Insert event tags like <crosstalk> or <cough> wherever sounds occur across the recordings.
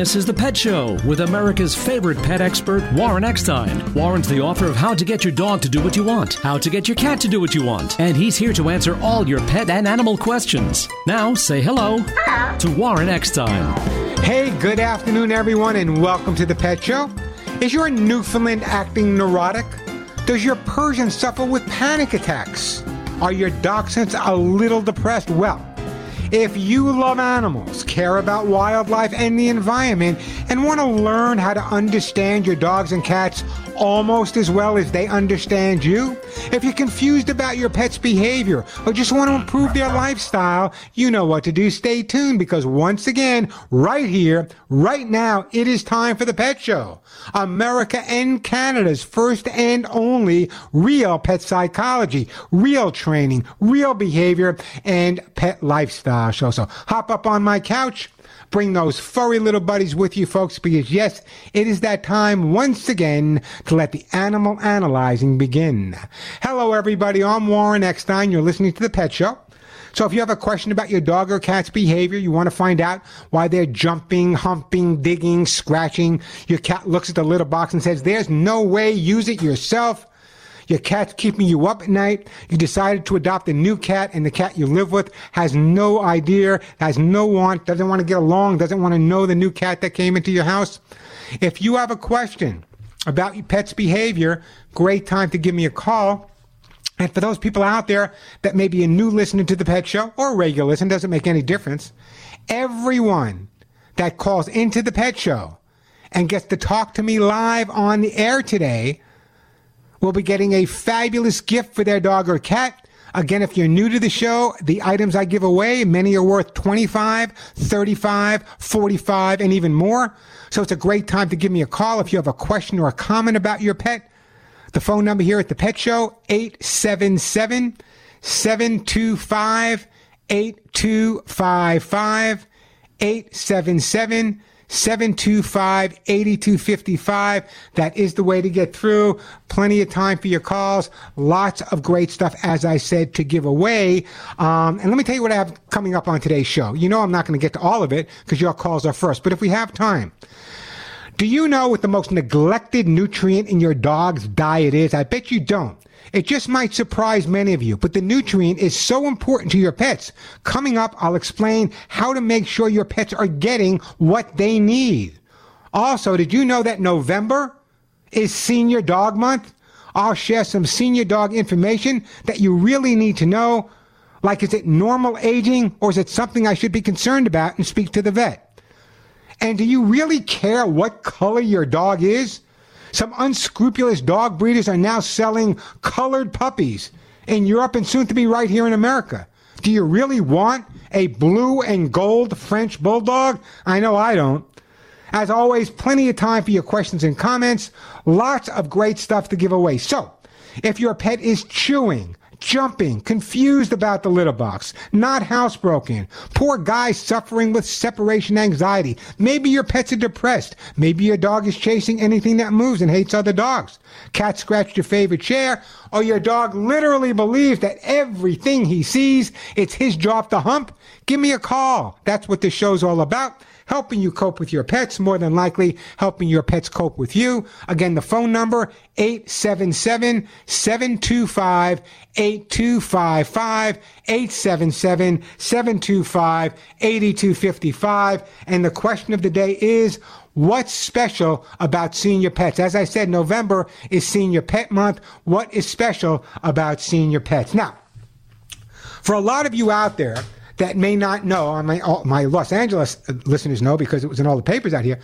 This is The Pet Show with America's favorite pet expert, Warren Eckstein. Warren's the author of How to Get Your Dog to Do What You Want, How to Get Your Cat to Do What You Want, and he's here to answer all your pet and animal questions. Now, say hello, to Warren Eckstein. Hey, good afternoon, everyone, and welcome to The Pet Show. Is your Newfoundland acting neurotic? Does your Persian suffer with panic attacks? Are your dachshunds a little depressed? Well, if you love animals, care about wildlife and the environment, and want to learn how to understand your dogs and cats almost as well as they understand you, if you're confused about your pet's behavior or just want to improve their lifestyle, you know what to do. Stay tuned because once again, right here, right now, it is time for the Pet Show. America and Canada's first and only real pet psychology, real training, real behavior, and pet lifestyle show. So hop up on my couch. Bring those furry little buddies with you, folks, because yes, it is that time once again to let the animal analyzing begin. Hello, everybody. I'm Warren Eckstein. You're listening to The Pet Show. So if you have a question about your dog or cat's behavior, you want to find out why they're jumping, humping, digging, scratching, your cat looks at the litter box and says, there's no way, use it yourself. Your cat's keeping you up at night. You decided to adopt a new cat and the cat you live with has no idea, has no want, doesn't want to get along, doesn't want to know the new cat that came into your house. If you have a question about your pet's behavior, great time to give me a call. And for those people out there that may be a new listener to the pet show or regular listen, doesn't make any difference. Everyone that calls into the pet show and gets to talk to me live on the air today will be getting a fabulous gift for their dog or cat. Again, if you're new to the show, the items I give away, many are worth 25, 35, 45, and even more. So it's a great time to give me a call if you have a question or a comment about your pet. The phone number here at the Pet Show, 877 725 8255. 877 725 8255. That is the way to get through. Plenty of time for your calls. Lots of great stuff, as I said, to give away. Um, and let me tell you what I have coming up on today's show. You know, I'm not going to get to all of it because your calls are first. But if we have time, do you know what the most neglected nutrient in your dog's diet is? I bet you don't. It just might surprise many of you, but the nutrient is so important to your pets. Coming up, I'll explain how to make sure your pets are getting what they need. Also, did you know that November is Senior Dog Month? I'll share some senior dog information that you really need to know. Like, is it normal aging or is it something I should be concerned about and speak to the vet? And do you really care what color your dog is? Some unscrupulous dog breeders are now selling colored puppies in Europe and soon to be right here in America. Do you really want a blue and gold French bulldog? I know I don't. As always, plenty of time for your questions and comments. Lots of great stuff to give away. So, if your pet is chewing, jumping, confused about the litter box, not housebroken, poor guy suffering with separation anxiety. Maybe your pets are depressed. Maybe your dog is chasing anything that moves and hates other dogs. Cat scratched your favorite chair, or your dog literally believes that everything he sees, it's his job to hump. Give me a call. That's what this show's all about helping you cope with your pets, more than likely helping your pets cope with you. Again, the phone number, 877-725-8255, 877-725-8255. And the question of the day is, What's special about senior pets? As I said, November is Senior Pet Month. What is special about senior pets? Now, for a lot of you out there that may not know, my, my Los Angeles listeners know because it was in all the papers out here.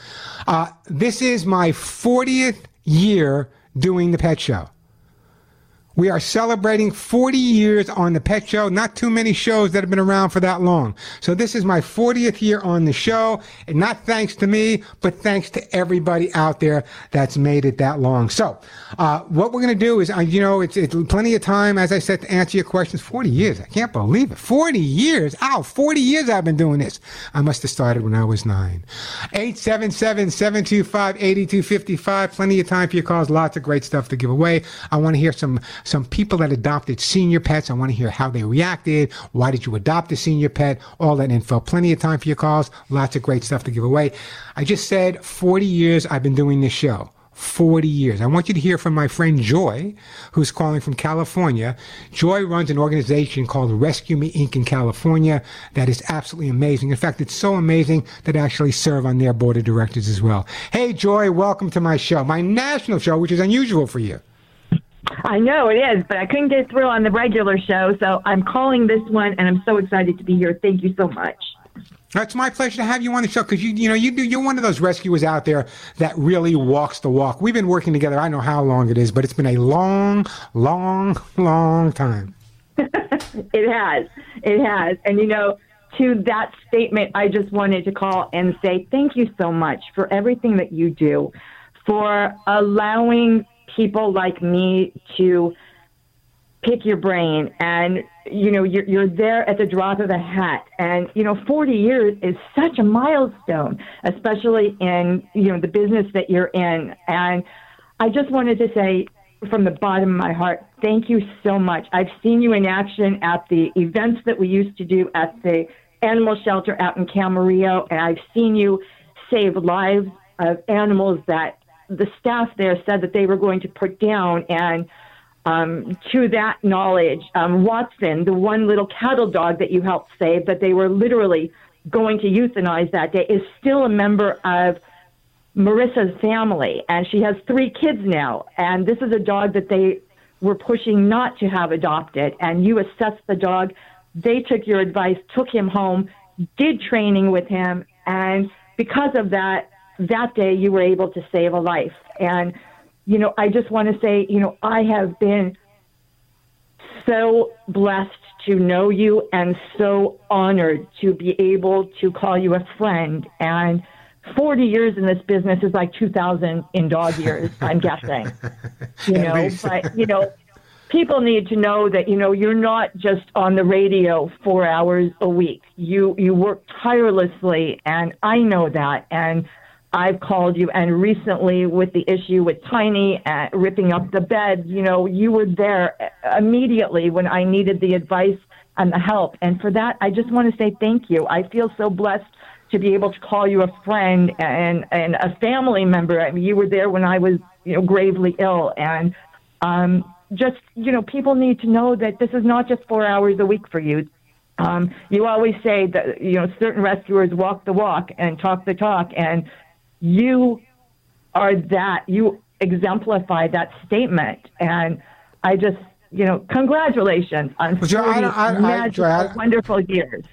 Uh, this is my 40th year doing the pet show. We are celebrating 40 years on the Pet Show. Not too many shows that have been around for that long. So this is my 40th year on the show. And not thanks to me, but thanks to everybody out there that's made it that long. So, uh, what we're going to do is, uh, you know, it's, it's plenty of time, as I said, to answer your questions. 40 years. I can't believe it. 40 years. Ow, 40 years I've been doing this. I must have started when I was nine. 877-725-8255. Plenty of time for your calls. Lots of great stuff to give away. I want to hear some some people that adopted senior pets. I want to hear how they reacted. Why did you adopt a senior pet? All that info. Plenty of time for your calls. Lots of great stuff to give away. I just said 40 years I've been doing this show. 40 years. I want you to hear from my friend Joy, who's calling from California. Joy runs an organization called Rescue Me Inc. in California that is absolutely amazing. In fact, it's so amazing that I actually serve on their board of directors as well. Hey, Joy, welcome to my show, my national show, which is unusual for you. I know it is, but I couldn't get through on the regular show, so I'm calling this one, and I'm so excited to be here. Thank you so much. It's my pleasure to have you on the show because you, you know, you do, you're one of those rescuers out there that really walks the walk. We've been working together. I know how long it is, but it's been a long, long, long time. <laughs> it has. It has. And you know, to that statement, I just wanted to call and say thank you so much for everything that you do, for allowing people like me to pick your brain and you know you're, you're there at the drop of a hat. And you know 40 years is such a milestone especially in you know the business that you're in. And i just wanted to say from the bottom of my heart thank you so much. I've seen you in action at the events that we used to do at the animal shelter out in camarillo and i've seen you save lives of animals that the staff there said that they were going to put down and um, to that knowledge, um, Watson, the one little cattle dog that you helped save, that they were literally going to euthanize that day, is still a member of Marissa's family, and she has three kids now. And this is a dog that they were pushing not to have adopted. And you assessed the dog. They took your advice, took him home, did training with him, and because of that, that day you were able to save a life. And you know, I just want to say, you know, I have been so blessed to know you and so honored to be able to call you a friend. And 40 years in this business is like 2,000 in dog years, <laughs> I'm guessing. <laughs> You know, but, you know, people need to know that, you know, you're not just on the radio four hours a week. You, you work tirelessly, and I know that. And I've called you, and recently with the issue with Tiny uh, ripping up the bed, you know, you were there immediately when I needed the advice and the help. And for that, I just want to say thank you. I feel so blessed to be able to call you a friend and and a family member. I mean, you were there when I was, you know, gravely ill, and um, just you know, people need to know that this is not just four hours a week for you. Um, you always say that you know certain rescuers walk the walk and talk the talk, and you are that. You exemplify that statement. And I just, you know, congratulations on well, 40 I, I, magical, I, wonderful years.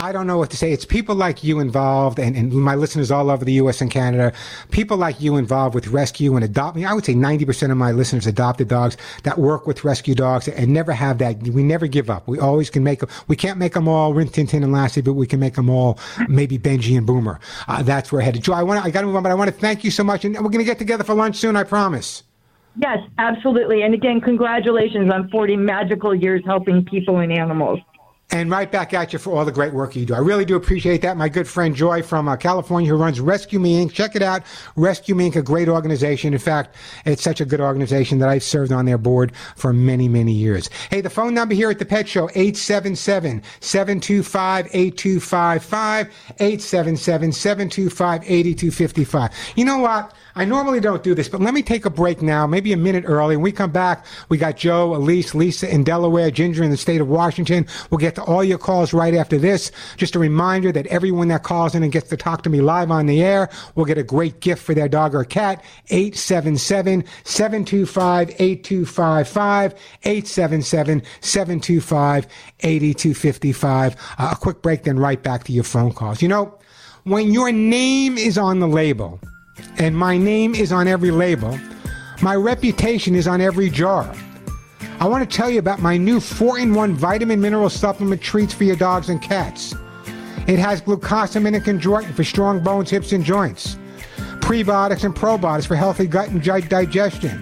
I don't know what to say. It's people like you involved, and, and my listeners all over the U.S. and Canada, people like you involved with rescue and adopting. I would say 90% of my listeners adopted dogs that work with rescue dogs and never have that. We never give up. We always can make them. We can't make them all Rin Tin Tin and Lassie, but we can make them all maybe Benji and Boomer. Uh, that's where we're headed. Joe, I want I got to move on, but I want to thank you so much, and we're going to get together for lunch soon. I promise. Yes, absolutely. And again, congratulations on 40 magical years helping people and animals and right back at you for all the great work you do. I really do appreciate that. My good friend Joy from uh, California, who runs Rescue Me Inc. Check it out. Rescue Me Inc., a great organization. In fact, it's such a good organization that I've served on their board for many, many years. Hey, the phone number here at the Pet Show, 877-725-8255, 877-725-8255. You know what? I normally don't do this, but let me take a break now, maybe a minute early. When we come back, we got Joe, Elise, Lisa in Delaware, Ginger in the state of Washington. We'll get to all your calls right after this. Just a reminder that everyone that calls in and gets to talk to me live on the air will get a great gift for their dog or cat. 877-725-8255, 877-725-8255. Uh, a quick break, then right back to your phone calls. You know, when your name is on the label, and my name is on every label. My reputation is on every jar. I want to tell you about my new 4 in 1 vitamin mineral supplement treats for your dogs and cats. It has glucosamine and chondroitin for strong bones, hips, and joints, prebiotics and probiotics for healthy gut and digestion,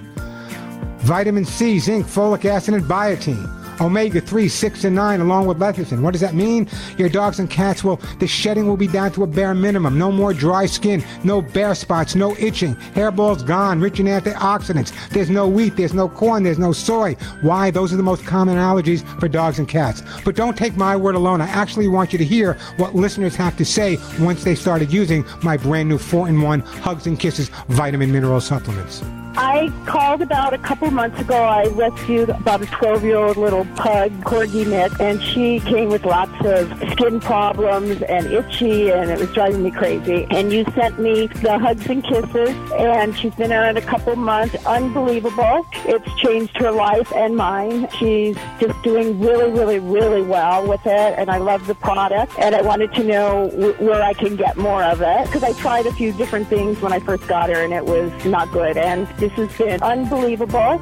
vitamin C, zinc, folic acid, and biotin omega 3, 6, and 9, along with lecithin. What does that mean? Your dogs and cats will, the shedding will be down to a bare minimum. No more dry skin, no bare spots, no itching. Hairballs gone, rich in antioxidants. There's no wheat, there's no corn, there's no soy. Why? Those are the most common allergies for dogs and cats. But don't take my word alone. I actually want you to hear what listeners have to say once they started using my brand new 4 in 1 Hugs and Kisses vitamin mineral supplements. I called about a couple months ago. I rescued about a 12 year old little pug, corgi mix, and she came with lots of skin problems and itchy, and it was driving me crazy. And you sent me the hugs and kisses, and she's been on it a couple months. Unbelievable. It's changed her life and mine. She's just doing really, really, really well with it, and I love the product. And I wanted to know w- where I can get more of it because I tried a few different things when I first got her, and it was not good. And this has been unbelievable.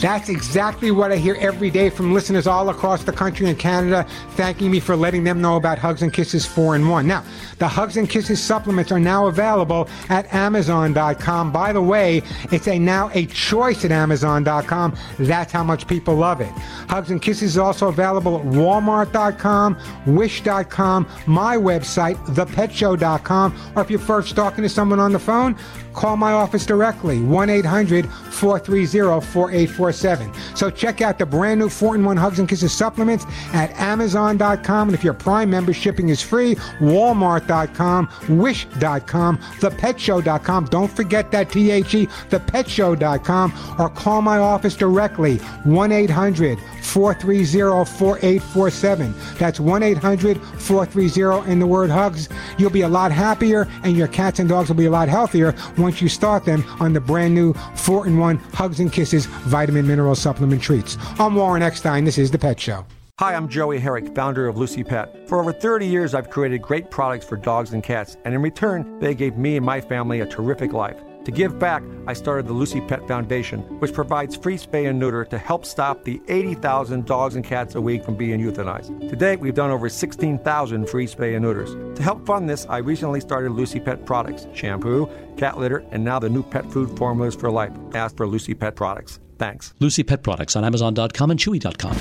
That's exactly what I hear every day from listeners all across the country and Canada thanking me for letting them know about Hugs and Kisses 4 in 1. Now, the Hugs and Kisses supplements are now available at Amazon.com. By the way, it's a now a choice at Amazon.com. That's how much people love it. Hugs and Kisses is also available at Walmart.com, Wish.com, my website, ThePetShow.com, or if you're first talking to someone on the phone, call my office directly, 1 800 430 4847. So check out the brand new 4 in 1 Hugs and Kisses supplements at Amazon.com. And if your Prime member, shipping is free, Walmart.com, Wish.com, ThePetShow.com. Don't forget that THE, ThePetShow.com, or call my office directly, 1 800 430 4847. That's 1 800 430 in the word hugs. You'll be a lot happier, and your cats and dogs will be a lot healthier once you start them on the brand new 4 in 1 Hugs and Kisses vitamin mineral supplement treats. I'm Warren Eckstein. This is The Pet Show. Hi, I'm Joey Herrick, founder of Lucy Pet. For over 30 years, I've created great products for dogs and cats, and in return, they gave me and my family a terrific life. To give back, I started the Lucy Pet Foundation, which provides free spay and neuter to help stop the 80,000 dogs and cats a week from being euthanized. To date, we've done over 16,000 free spay and neuters. To help fund this, I recently started Lucy Pet products shampoo, cat litter, and now the new pet food formulas for life. Ask for Lucy Pet products. Thanks. Lucy Pet Products on Amazon.com and Chewy.com.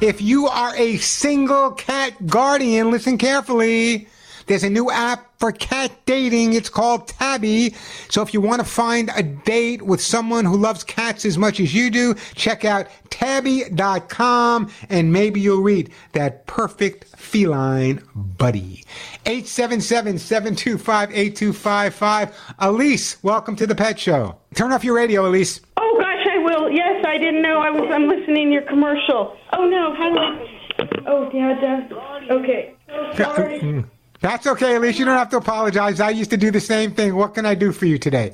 If you are a single cat guardian, listen carefully. There's a new app for cat dating. It's called Tabby. So if you want to find a date with someone who loves cats as much as you do, check out tabby.com and maybe you'll read that perfect feline buddy. 877-725-8255. Elise, welcome to the Pet Show. Turn off your radio, Elise. Oh gosh, I will. Yes, I didn't know I was. I'm listening to your commercial. Oh no, how do I? Oh, Dad. Uh, okay. Oh, sorry. That's okay, Elise. You don't have to apologize. I used to do the same thing. What can I do for you today?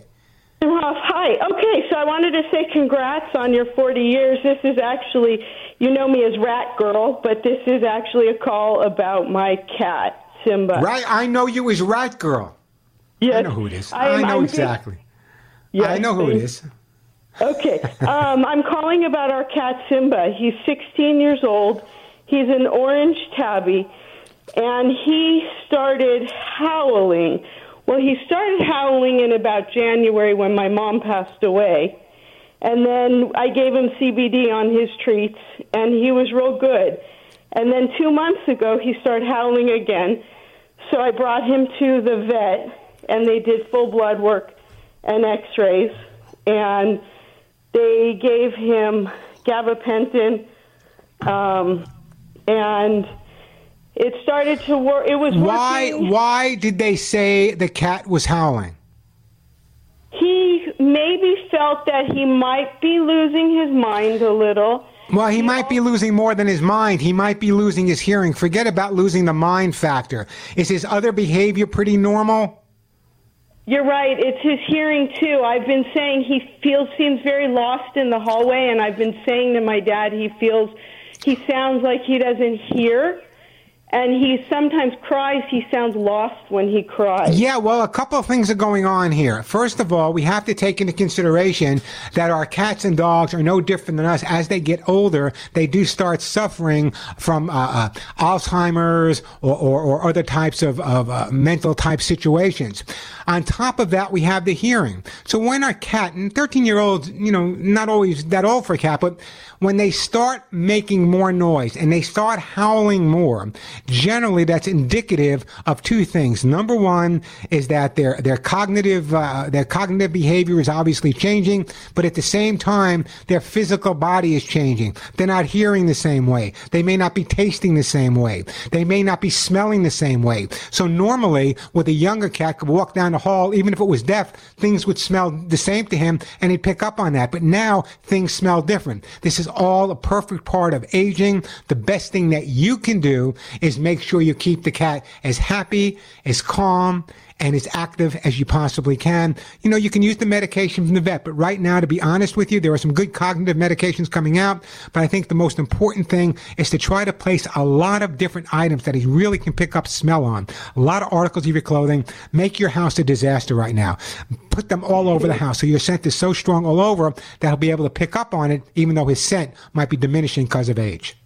Hi. Okay, so I wanted to say congrats on your 40 years. This is actually, you know me as Rat Girl, but this is actually a call about my cat, Simba. Right? I know you as Rat Girl. Yes. I know who it is. I, I, know I'm exactly. Yes, I know who it thank- Okay. <laughs> Um, I'm calling about our cat Simba. He's 16 years old. He's an orange tabby, and he started howling. Well, he started howling in about January when my mom passed away. And then I gave him CBD on his treats, and he was real good. And then two months ago, he started howling again. So I brought him to the vet, and they did full blood work and x rays. And they gave him gabapentin, um, and it started to work. It was Why working. why did they say the cat was howling? He maybe felt that he might be losing his mind a little. Well, he might be losing more than his mind. He might be losing his hearing. Forget about losing the mind factor. Is his other behavior pretty normal? You're right. It's his hearing too. I've been saying he feels seems very lost in the hallway, and I've been saying to my dad he feels he sounds like he doesn't hear. And he sometimes cries. He sounds lost when he cries. Yeah, well, a couple of things are going on here. First of all, we have to take into consideration that our cats and dogs are no different than us. As they get older, they do start suffering from uh, uh, Alzheimer's or, or, or, other types of, of uh, mental type situations. On top of that, we have the hearing. So when our cat, and 13 year olds, you know, not always that old for a cat, but when they start making more noise and they start howling more, generally that's indicative of two things. Number one is that their their cognitive uh, their cognitive behavior is obviously changing, but at the same time their physical body is changing. They're not hearing the same way. They may not be tasting the same way. They may not be smelling the same way. So normally, with a younger cat could walk down the hall, even if it was deaf, things would smell the same to him, and he'd pick up on that. But now things smell different. This is all a perfect part of aging. The best thing that you can do is make sure you keep the cat as happy, as calm, and as active as you possibly can. You know, you can use the medication from the vet, but right now, to be honest with you, there are some good cognitive medications coming out, but I think the most important thing is to try to place a lot of different items that he really can pick up smell on. A lot of articles of your clothing. Make your house a disaster right now. Put them all over the house. So your scent is so strong all over that he'll be able to pick up on it, even though his scent might be diminishing because of age.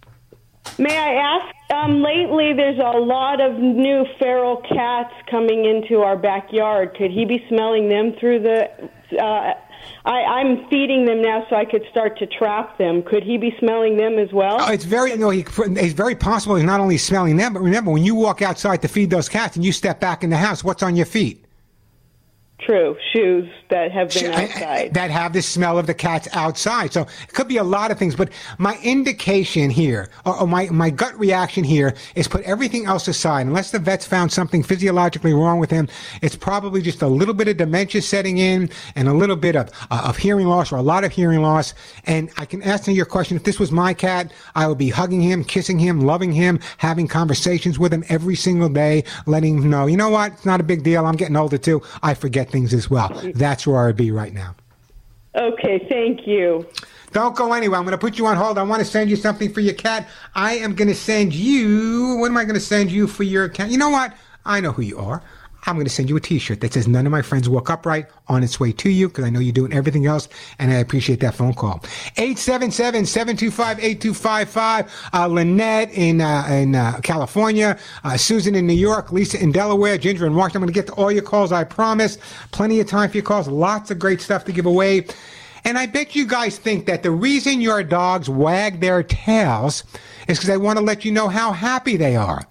May I ask? Um, lately, there's a lot of new feral cats coming into our backyard. Could he be smelling them through the? Uh, I, I'm feeding them now, so I could start to trap them. Could he be smelling them as well? Oh, it's very no. He, it's very possible he's not only smelling them, but remember when you walk outside to feed those cats and you step back in the house, what's on your feet? True, shoes that have been outside. That have the smell of the cats outside. So it could be a lot of things, but my indication here, or, my, my gut reaction here is put everything else aside. Unless the vet's found something physiologically wrong with him, it's probably just a little bit of dementia setting in and a little bit of, uh, of hearing loss or a lot of hearing loss. And I can answer your question. If this was my cat, I would be hugging him, kissing him, loving him, having conversations with him every single day, letting him know, you know what? It's not a big deal. I'm getting older too. I forget things as well. Mm. That's where I'd be right now. Okay, thank you. Don't go anywhere. I'm going to put you on hold. I want to send you something for your cat. I am going to send you. What am I going to send you for your cat? You know what? I know who you are. I'm going to send you a t-shirt that says none of my friends woke up right on its way to you because I know you're doing everything else and I appreciate that phone call. 877-725-8255. Uh, Lynette in, uh, in, uh, California, uh, Susan in New York, Lisa in Delaware, Ginger in Washington. I'm going to get to all your calls. I promise. Plenty of time for your calls. Lots of great stuff to give away. And I bet you guys think that the reason your dogs wag their tails is because they want to let you know how happy they are.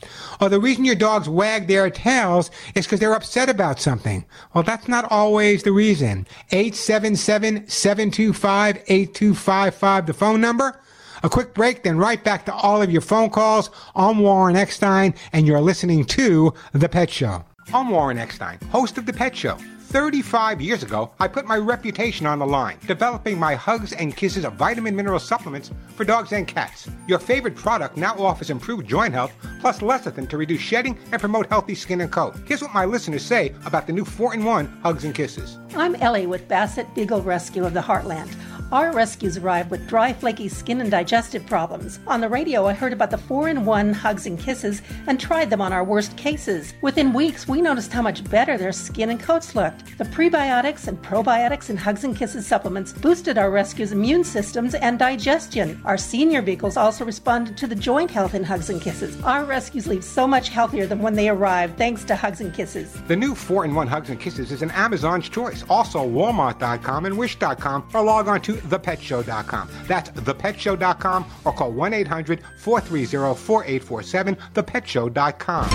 Or the reason your dogs wag their tails is because they're upset about something. Well, that's not always the reason. 877-725-8255, the phone number. A quick break, then right back to all of your phone calls. I'm Warren Eckstein, and you're listening to The Pet Show. I'm Warren Eckstein, host of The Pet Show. 35 years ago, I put my reputation on the line, developing my Hugs and Kisses of vitamin mineral supplements for dogs and cats. Your favorite product now offers improved joint health plus lecithin to reduce shedding and promote healthy skin and coat. Here's what my listeners say about the new 4 in 1 Hugs and Kisses. I'm Ellie with Basset Beagle Rescue of the Heartland. Our rescues arrive with dry, flaky skin and digestive problems. On the radio, I heard about the 4 in 1 hugs and kisses and tried them on our worst cases. Within weeks, we noticed how much better their skin and coats looked. The prebiotics and probiotics in hugs and kisses supplements boosted our rescues' immune systems and digestion. Our senior beagles also responded to the joint health in hugs and kisses. Our rescues leave so much healthier than when they arrived thanks to hugs and kisses. The new 4 in 1 Hugs and Kisses is an Amazon's choice. Also, Walmart.com and Wish.com or log on to thepetshow.com. That's thepetshow.com or call 1 800 430 4847, thepetshow.com.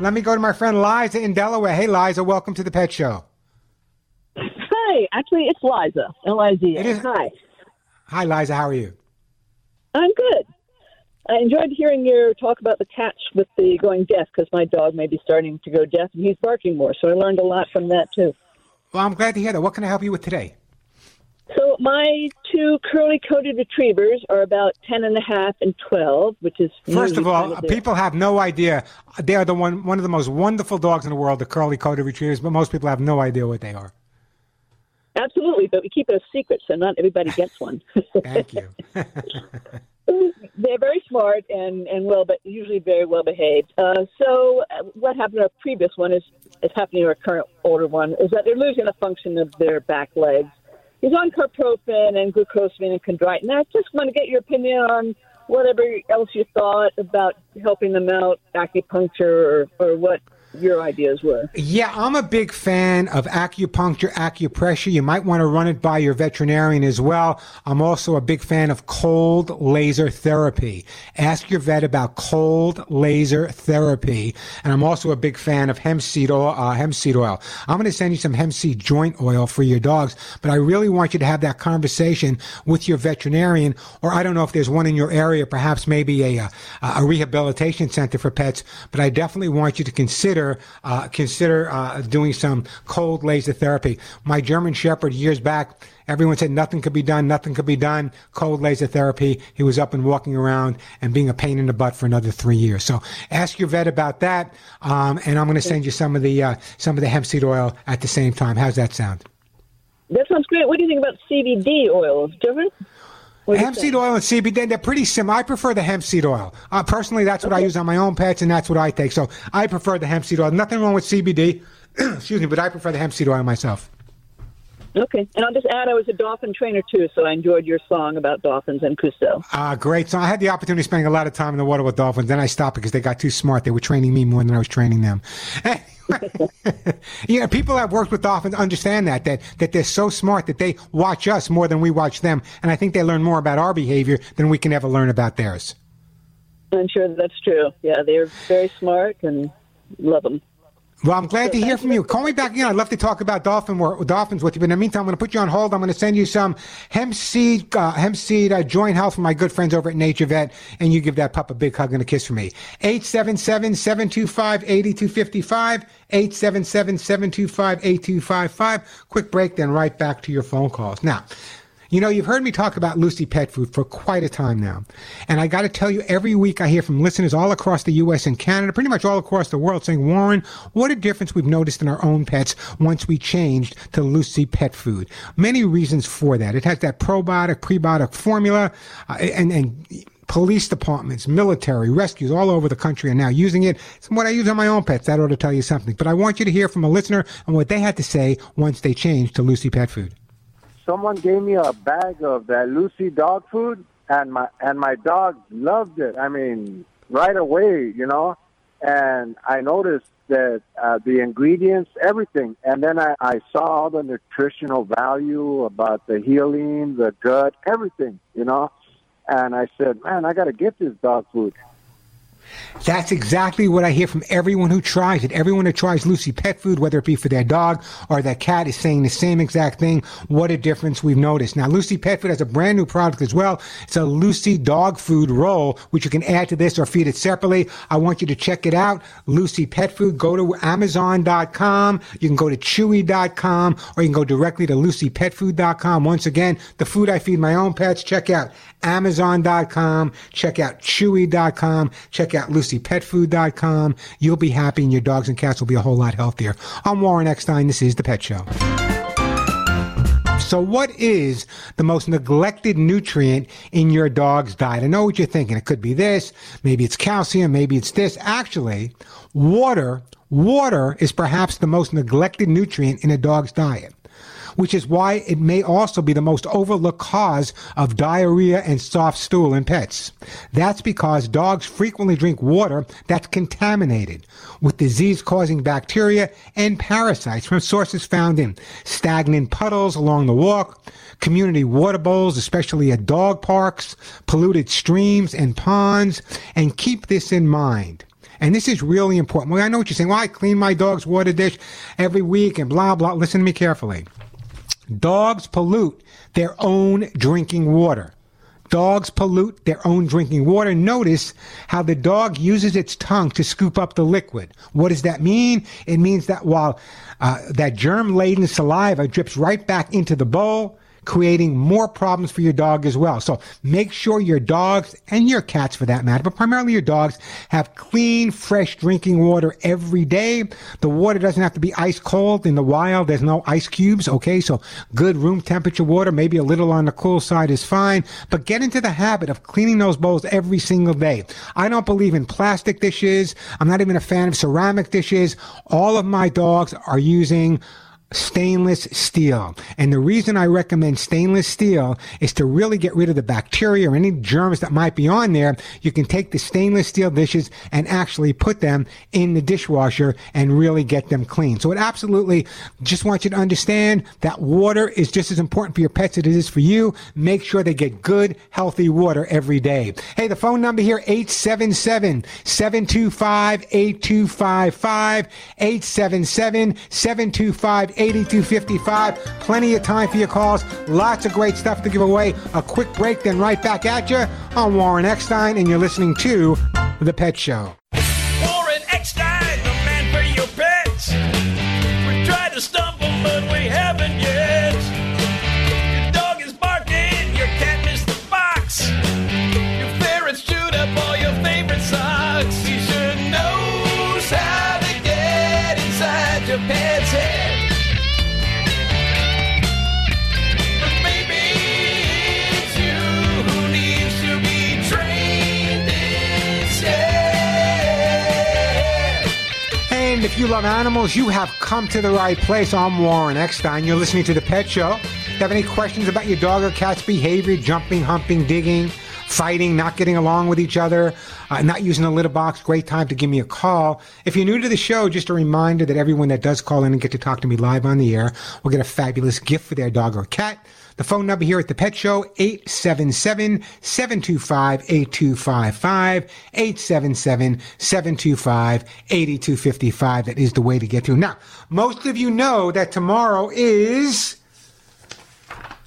Let me go to my friend Liza in Delaware. Hey, Liza, welcome to the Pet Show. Hi, actually, it's Liza. L I Z A. It is- Hi. Hi, Liza, how are you? I'm good. I enjoyed hearing your talk about the cats with the going deaf because my dog may be starting to go deaf and he's barking more. So I learned a lot from that too. Well, I'm glad to hear that. What can I help you with today? So my two curly coated retrievers are about ten and a half and a half and twelve, which is First of all, people have no idea. They are the one one of the most wonderful dogs in the world, the curly coated retrievers, but most people have no idea what they are. absolutely, but we keep it a secret so not everybody gets <laughs> one. Thank you. <laughs> they're very smart and and well, but usually very well behaved. Uh, so uh, what happened to our previous one is is happening to our current older one is that they're losing the function of their back legs. He's on carprofen and glucosamine and chondroitin. I just want to get your opinion on whatever else you thought about helping them out, acupuncture or, or what your ideas were. Yeah, I'm a big fan of acupuncture, acupressure. You might want to run it by your veterinarian as well. I'm also a big fan of cold laser therapy. Ask your vet about cold laser therapy. And I'm also a big fan of hemp seed oil. Uh, hemp seed oil. I'm going to send you some hemp seed joint oil for your dogs, but I really want you to have that conversation with your veterinarian, or I don't know if there's one in your area, perhaps maybe a, a, a rehabilitation center for pets, but I definitely want you to consider uh, consider uh, doing some cold laser therapy. My German Shepherd years back, everyone said nothing could be done, nothing could be done. Cold laser therapy. He was up and walking around and being a pain in the butt for another three years. So ask your vet about that, um, and I'm going to send you some of the uh, some of the hemp seed oil at the same time. How's that sound? That sounds great. What do you think about CBD oil? Different? Hemp seed oil and CBD, they're pretty similar. I prefer the hemp seed oil. Uh, personally, that's what I use on my own pets, and that's what I take. So I prefer the hemp seed oil. Nothing wrong with CBD, <clears throat> excuse me, but I prefer the hemp seed oil myself. Okay, and I'll just add I was a dolphin trainer too, so I enjoyed your song about dolphins and Cousteau. Ah, uh, great. So I had the opportunity of spending a lot of time in the water with dolphins. Then I stopped because they got too smart. They were training me more than I was training them. <laughs> know, people that worked with dolphins understand that, that, that they're so smart that they watch us more than we watch them. And I think they learn more about our behavior than we can ever learn about theirs. I'm sure that's true. Yeah, they're very smart and love them. Well, I'm glad to hear from you. Call me back again. I'd love to talk about dolphin dolphins with you. But in the meantime, I'm going to put you on hold. I'm going to send you some hemp seed, uh, hemp seed uh, joint health from my good friends over at NaturVet, and you give that pup a big hug and a kiss for me. 877-725-8255. 877-725-8255. Quick break, then right back to your phone calls. Now, you know, you've heard me talk about Lucy Pet Food for quite a time now. And I got to tell you, every week I hear from listeners all across the U.S. and Canada, pretty much all across the world, saying, Warren, what a difference we've noticed in our own pets once we changed to Lucy Pet Food. Many reasons for that. It has that probiotic, prebiotic formula, uh, and, and, police departments, military, rescues all over the country are now using it. It's what I use on my own pets. That ought to tell you something. But I want you to hear from a listener on what they had to say once they changed to Lucy Pet Food someone gave me a bag of that Lucy dog food, and my and my dog loved it. I mean, right away, you know. And I noticed that uh, the ingredients, everything, and then I, I saw all the nutritional value about the healing, the gut, everything, you know. And I said, man, I got to get this dog food. That's exactly what I hear from everyone who tries it. Everyone who tries Lucy pet food, whether it be for their dog or their cat, is saying the same exact thing. What a difference we've noticed. Now, Lucy Pet Food has a brand new product as well. It's a Lucy dog food roll, which you can add to this or feed it separately. I want you to check it out. Lucy Pet Food. Go to Amazon.com. You can go to Chewy.com or you can go directly to LucyPetFood.com. Once again, the food I feed my own pets. Check out Amazon.com. Check out Chewy.com. Check out LucyPetFood.com. You'll be happy and your dogs and cats will be a whole lot healthier. I'm Warren Eckstein. This is The Pet Show. So, what is the most neglected nutrient in your dog's diet? I know what you're thinking. It could be this, maybe it's calcium, maybe it's this. Actually, water, water is perhaps the most neglected nutrient in a dog's diet which is why it may also be the most overlooked cause of diarrhea and soft stool in pets. That's because dogs frequently drink water that's contaminated with disease causing bacteria and parasites from sources found in stagnant puddles along the walk, community water bowls, especially at dog parks, polluted streams and ponds, and keep this in mind. And this is really important. Well, I know what you're saying. Well, I clean my dog's water dish every week and blah, blah. Listen to me carefully. Dogs pollute their own drinking water. Dogs pollute their own drinking water. Notice how the dog uses its tongue to scoop up the liquid. What does that mean? It means that while uh, that germ laden saliva drips right back into the bowl, creating more problems for your dog as well. So make sure your dogs and your cats for that matter, but primarily your dogs have clean, fresh drinking water every day. The water doesn't have to be ice cold in the wild. There's no ice cubes. Okay. So good room temperature water, maybe a little on the cool side is fine, but get into the habit of cleaning those bowls every single day. I don't believe in plastic dishes. I'm not even a fan of ceramic dishes. All of my dogs are using stainless steel. And the reason I recommend stainless steel is to really get rid of the bacteria or any germs that might be on there. You can take the stainless steel dishes and actually put them in the dishwasher and really get them clean. So it absolutely just want you to understand that water is just as important for your pets as it is for you. Make sure they get good, healthy water every day. Hey, the phone number here, 877-725-8255, 877-725 8255. Plenty of time for your calls. Lots of great stuff to give away. A quick break, then right back at you. I'm Warren Eckstein, and you're listening to The Pet Show. Warren Eckstein, the man for your pets. We to if you love animals, you have come to the right place. I'm Warren Eckstein. You're listening to The Pet Show. If you have any questions about your dog or cat's behavior, jumping, humping, digging, fighting, not getting along with each other, uh, not using a litter box, great time to give me a call. If you're new to the show, just a reminder that everyone that does call in and get to talk to me live on the air will get a fabulous gift for their dog or cat. The phone number here at the Pet Show, 877-725-8255, 877-725-8255. That is the way to get through. Now, most of you know that tomorrow is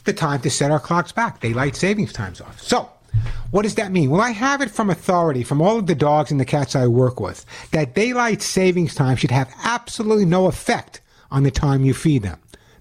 the time to set our clocks back. Daylight savings time's off. So, what does that mean? Well, I have it from authority from all of the dogs and the cats I work with that daylight savings time should have absolutely no effect on the time you feed them.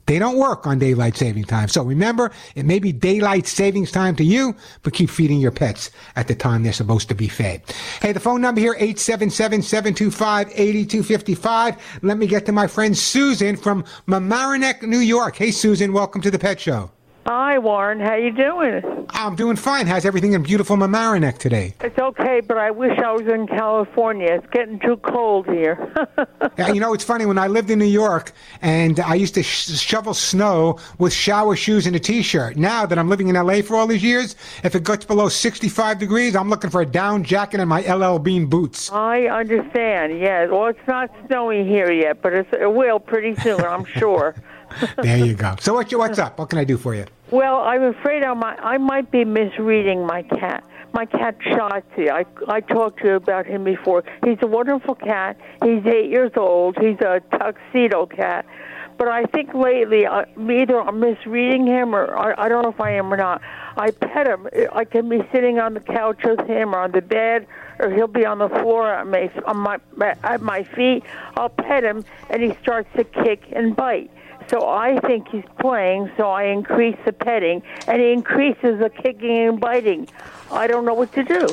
They don't work on daylight saving time. So remember, it may be daylight savings time to you, but keep feeding your pets at the time they're supposed to be fed. Hey, the phone number here, 877-725-8255. Let me get to my friend Susan from Mamaroneck, New York. Hey, Susan, welcome to the Pet Show. Hi, Warren. How you doing? I'm doing fine. How's everything in beautiful Mamaroneck today? It's okay, but I wish I was in California. It's getting too cold here. <laughs> Yeah, you know, it's funny. When I lived in New York and I used to sh- shovel snow with shower shoes and a t-shirt. Now that I'm living in LA for all these years, if it gets below 65 degrees, I'm looking for a down jacket and my LL Bean boots. I understand. Yes. Well, it's not snowy here yet, but it's, it will pretty soon, I'm sure. <laughs> There you go. <laughs> So what, what's up? What can I do for you? Well, I'm afraid I might, I might be misreading my cat. My cat Shotzi. I I talked to you about him before. He's a wonderful cat. He's eight years old. He's a tuxedo cat. But I think lately, uh, I, either I'm misreading him or I, I don't know if I am or not. I pet him. I can be sitting on the couch with him or on the bed, or he'll be on the floor at my, on my at my feet. I'll pet him, and he starts to kick and bite. So I think he's playing, so I increase the petting, and he increases the kicking and biting. I don't know what to do.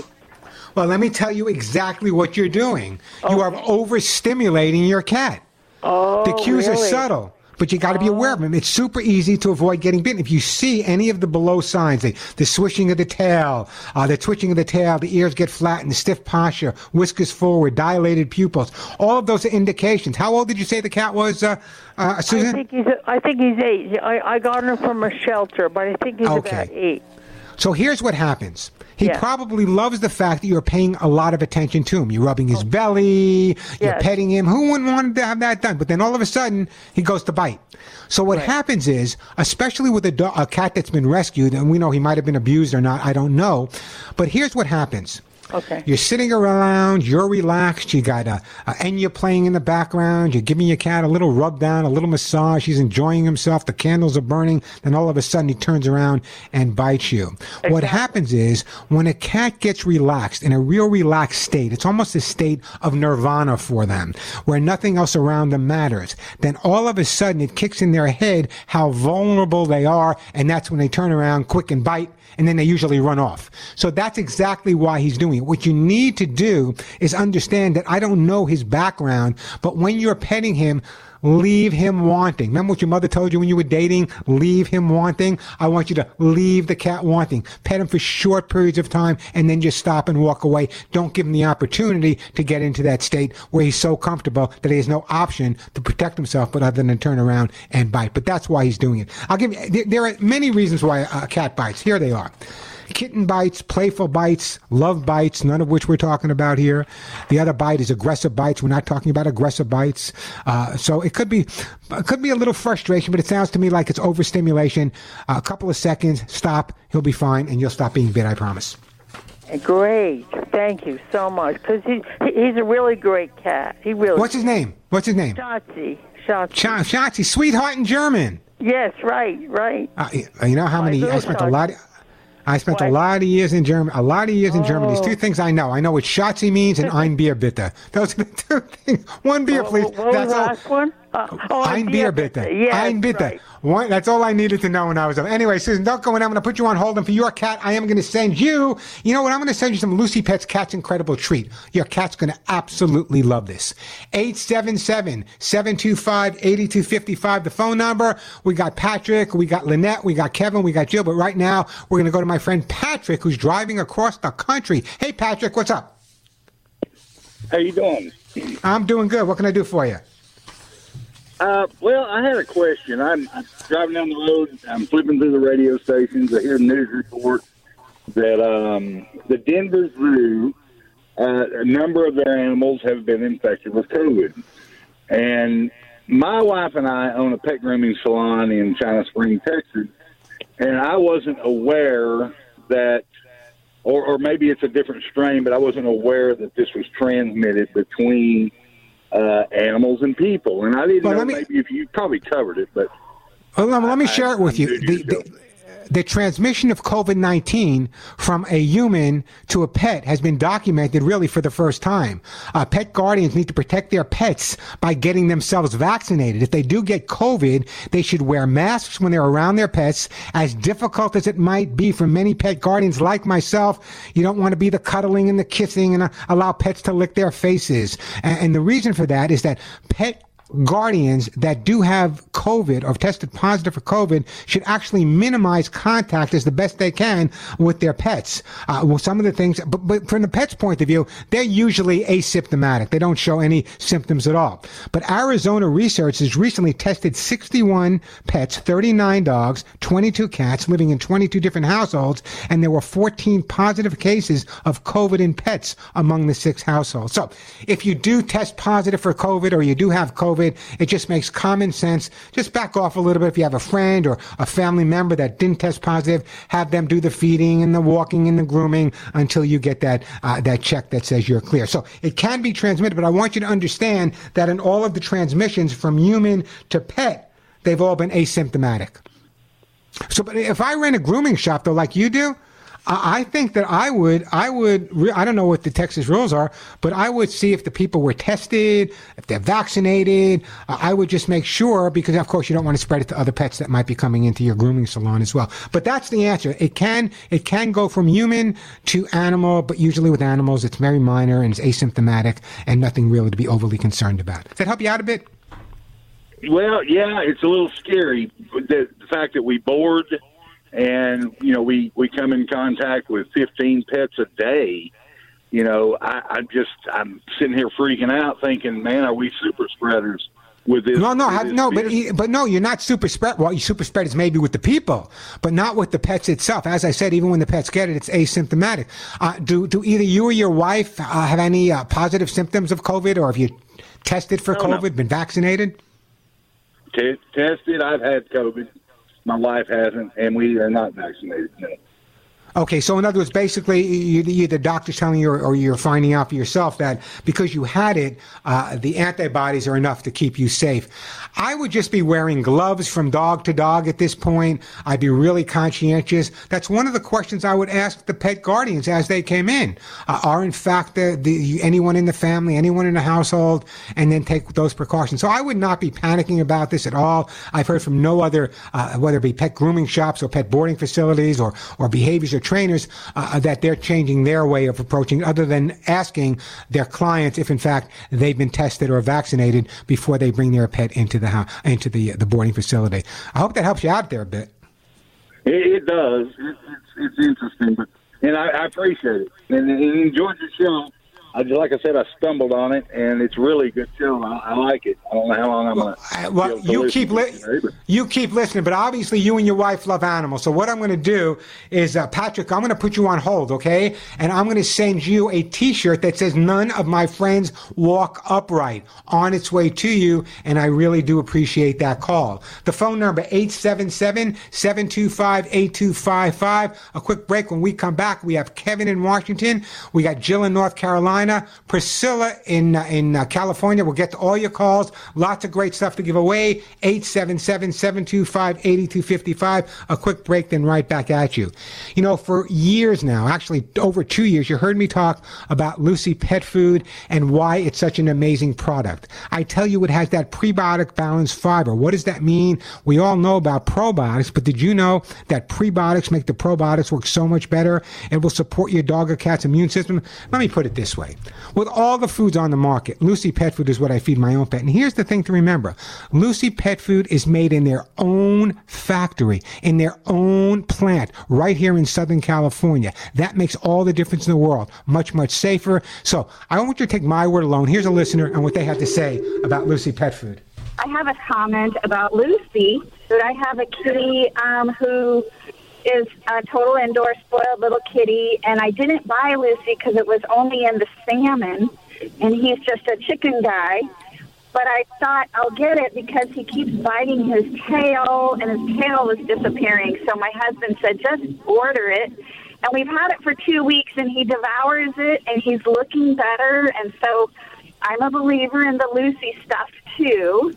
Well, let me tell you exactly what you're doing. You are overstimulating your cat. Oh, the cues are subtle. But you got to be aware of them. It's super easy to avoid getting bitten. If you see any of the below signs, the, the swishing of the tail, uh, the twitching of the tail, the ears get flattened, stiff posture, whiskers forward, dilated pupils, all of those are indications. How old did you say the cat was, uh, uh, Susan? I think he's I think he's eight. I I got him from a shelter, but I think he's Okay. about eight. So here's what happens. He Yeah. probably loves the fact that you're paying a lot of attention to him. You're rubbing his oh. belly, you're Yes. petting him. Who wouldn't want to have that done? But then all of a sudden, he goes to bite. So what happens is, especially with a, do- a cat that's been rescued, and we know he might have been abused or not, I don't know. But here's what happens. Okay. You're sitting around, you're relaxed, you got a, a Enya playing in the background, you're giving your cat a little rub down, a little massage, he's enjoying himself, the candles are burning, then all of a sudden he turns around and bites you. What happens is when a cat gets relaxed, in a real relaxed state, it's almost a state of nirvana for them, where nothing else around them matters. Then all of a sudden it kicks in their head how vulnerable they are, and that's when they turn around quick and bite and then they usually run off. So that's exactly why he's doing it. What you need to do is understand that I don't know his background, but when you're petting him, leave him wanting. Remember what your mother told you when you were dating? Leave him wanting. I want you to leave the cat wanting. Pet him for short periods of time and then just stop and walk away. Don't give him the opportunity to get into that state where he's so comfortable that he has no option to protect himself but other than turn around and bite. But that's why he's doing it. I'll give you, there- there are many reasons why a cat bites. Here they are kitten bites, playful bites, love bites, none of which we're talking about here. The other bite is aggressive bites. We're not talking about aggressive bites. Uh, so it could be, it could be a little frustration, but it sounds to me like it's overstimulation. a couple of seconds, stop, he'll be fine, and you'll stop being bit, I promise. Great. Thank you so much. Because he, he- he's a really great cat. He really. What's his name? What's his name? Shotzi. Shotzi. Sh- Shotzi, sweetheart in German. Yes, right, right. Uh, you know how many? I spent a lot. I spent a lot of years in Germany. A lot of years in Germany. There's Oh. two things I know. I know what Schatzi means and <laughs> Ein Bier bitte. Those are the two things. One beer, please. What was That's the all. last one? Uh, oh, Ein Bier bitte. Yes, Ein bitte. right. One, that's all I needed to know when I was up. Anyway, Susan, don't go in. I'm going to put you on hold. And for your cat, I am going to send you, you know what? I'm going to send you some Lucy Pet's Cat's Incredible Treat. Your cat's going to absolutely love this. 877-725-8255, the phone number. We got Patrick, we got Lynette, we got Kevin, we got Jill. But right now, we're going to go to my friend Patrick, who's driving across the country. Hey, Patrick, what's up? How you doing? I'm doing good. What can I do for you? Uh, well, I had a question. I'm, I'm driving down the road. I'm flipping through the radio stations. I hear a news report that um, the Denver Zoo, uh, a number of their animals have been infected with COVID. And my wife and I own a pet grooming salon in China Spring, Texas, and I wasn't aware that, or, or maybe it's a different strain, but I wasn't aware that this was transmitted between uh, animals and people. And I didn't Well, know me- maybe if you probably covered it, but Well, let, let me I- share it with I'm you. The, the the, transmission of COVID 19 from a human to a pet has been documented really for the first time. Uh, pet guardians need to protect their pets by getting themselves vaccinated. If they do get COVID, they should wear masks when they're around their pets. As difficult as it might be for many pet guardians like myself, you don't want to be the cuddling and the kissing and uh, allow pets to lick their faces. And, and the reason for that is that pet guardians that do have COVID or tested positive for COVID should actually minimize contact as the best they can with their pets. Uh, well, some of the things, but, but from the pet's point of view, they're usually asymptomatic. They don't show any symptoms at all. But Arizona research has recently tested 61 pets, 39 dogs, 22 cats living in 22 different households, and there were 14 positive cases of COVID in pets among the six households. So if you do test positive for COVID or you do have COVID, it just makes common sense. Just back off a little bit. If you have a friend or a family member that didn't test positive, have them do the feeding and the walking and the grooming until you get that uh, that check that says you're clear. So it can be transmitted, but I want you to understand that in all of the transmissions from human to pet, they've all been asymptomatic. So, but if I ran a grooming shop though, like you do, I think that I would, I would, I don't know what the Texas rules are, but I would see if the people were tested, if they're vaccinated. I would just make sure because, of course, you don't want to spread it to other pets that might be coming into your grooming salon as well. But that's the answer. It can, it can go from human to animal, but usually with animals, it's very minor and it's asymptomatic and nothing really to be overly concerned about. Does that help you out a bit? Well, yeah, it's a little scary. The fact that we board and, you know, we, we come in contact with 15 pets a day. You know, I, I'm just, I'm sitting here freaking out thinking, man, are we super spreaders with this? No, no, have, this no, but business? but no, you're not super spread. Well, you super spread is maybe with the people, but not with the pets itself. As I said, even when the pets get it, it's asymptomatic. Uh, do do either you or your wife uh, have any uh, positive symptoms of COVID, or have you tested for No, no. COVID, been vaccinated? T- tested. I've had COVID. My wife hasn't, and we are not vaccinated. No. Okay, so in other words, basically, you, you, the doctor's telling you, or, or you're finding out for yourself that because you had it, uh, the antibodies are enough to keep you safe. I would just be wearing gloves from dog to dog at this point. I'd be really conscientious. That's one of the questions I would ask the pet guardians as they came in. Uh, are in fact the, the anyone in the family, anyone in the household, and then take those precautions. So I would not be panicking about this at all. I've heard from no other, uh, whether it be pet grooming shops or pet boarding facilities or or behaviors or trainers, uh, that they're changing their way of approaching, other than asking their clients if in fact they've been tested or vaccinated before they bring their pet into the house, into the the boarding facility. I hope that helps you out there a bit. It, does. It, it's it's interesting, but and I, I appreciate it and, and enjoyed your show. I just like I said, I stumbled on it, and it's really good show. I, I like it. I don't know how long I'm gonna. Uh, Well, you keep li- you keep listening, but obviously you and your wife love animals. So what I'm going to do is, uh, Patrick, I'm going to put you on hold, okay? And I'm going to send you a T-shirt that says "None of my friends walk upright" on its way to you, and I really do appreciate that call. The phone number 877-725-8255. A quick break. When we come back, we have Kevin in Washington. We got Jill in North Carolina, Priscilla in uh, in uh, California. We'll get to all your calls. Lots of great stuff to give away. 877-725-8255. A quick break, then right back at you. You know, for years now, actually over two years, you heard me talk about Lucy Pet Food and why it's such an amazing product. I tell you, it has that prebiotic balanced fiber. What does that mean? We all know about probiotics, but did you know that prebiotics make the probiotics work so much better? It will support your dog or cat's immune system. Let me put it this way. With all the foods on the market, Lucy Pet Food is what I feed my own pet. And here's the thing to remember. Lucy Pet Food is made in their own factory, in their own plant, right here in Southern California. That makes all the difference in the world. Much, much safer. So I want you to take my word alone. Here's a listener and what they have to say about Lucy Pet Food. I have a comment about Lucy. That I have a kitty um, who is a total indoor spoiled little kitty, and I didn't buy Lucy because it was only in the salmon, and he's just a chicken guy. But I thought I'll get it because he keeps biting his tail, and his tail was disappearing. So my husband said, just order it. And we've had it for two weeks, and he devours it, and he's looking better. And so I'm a believer in the Lucy stuff too.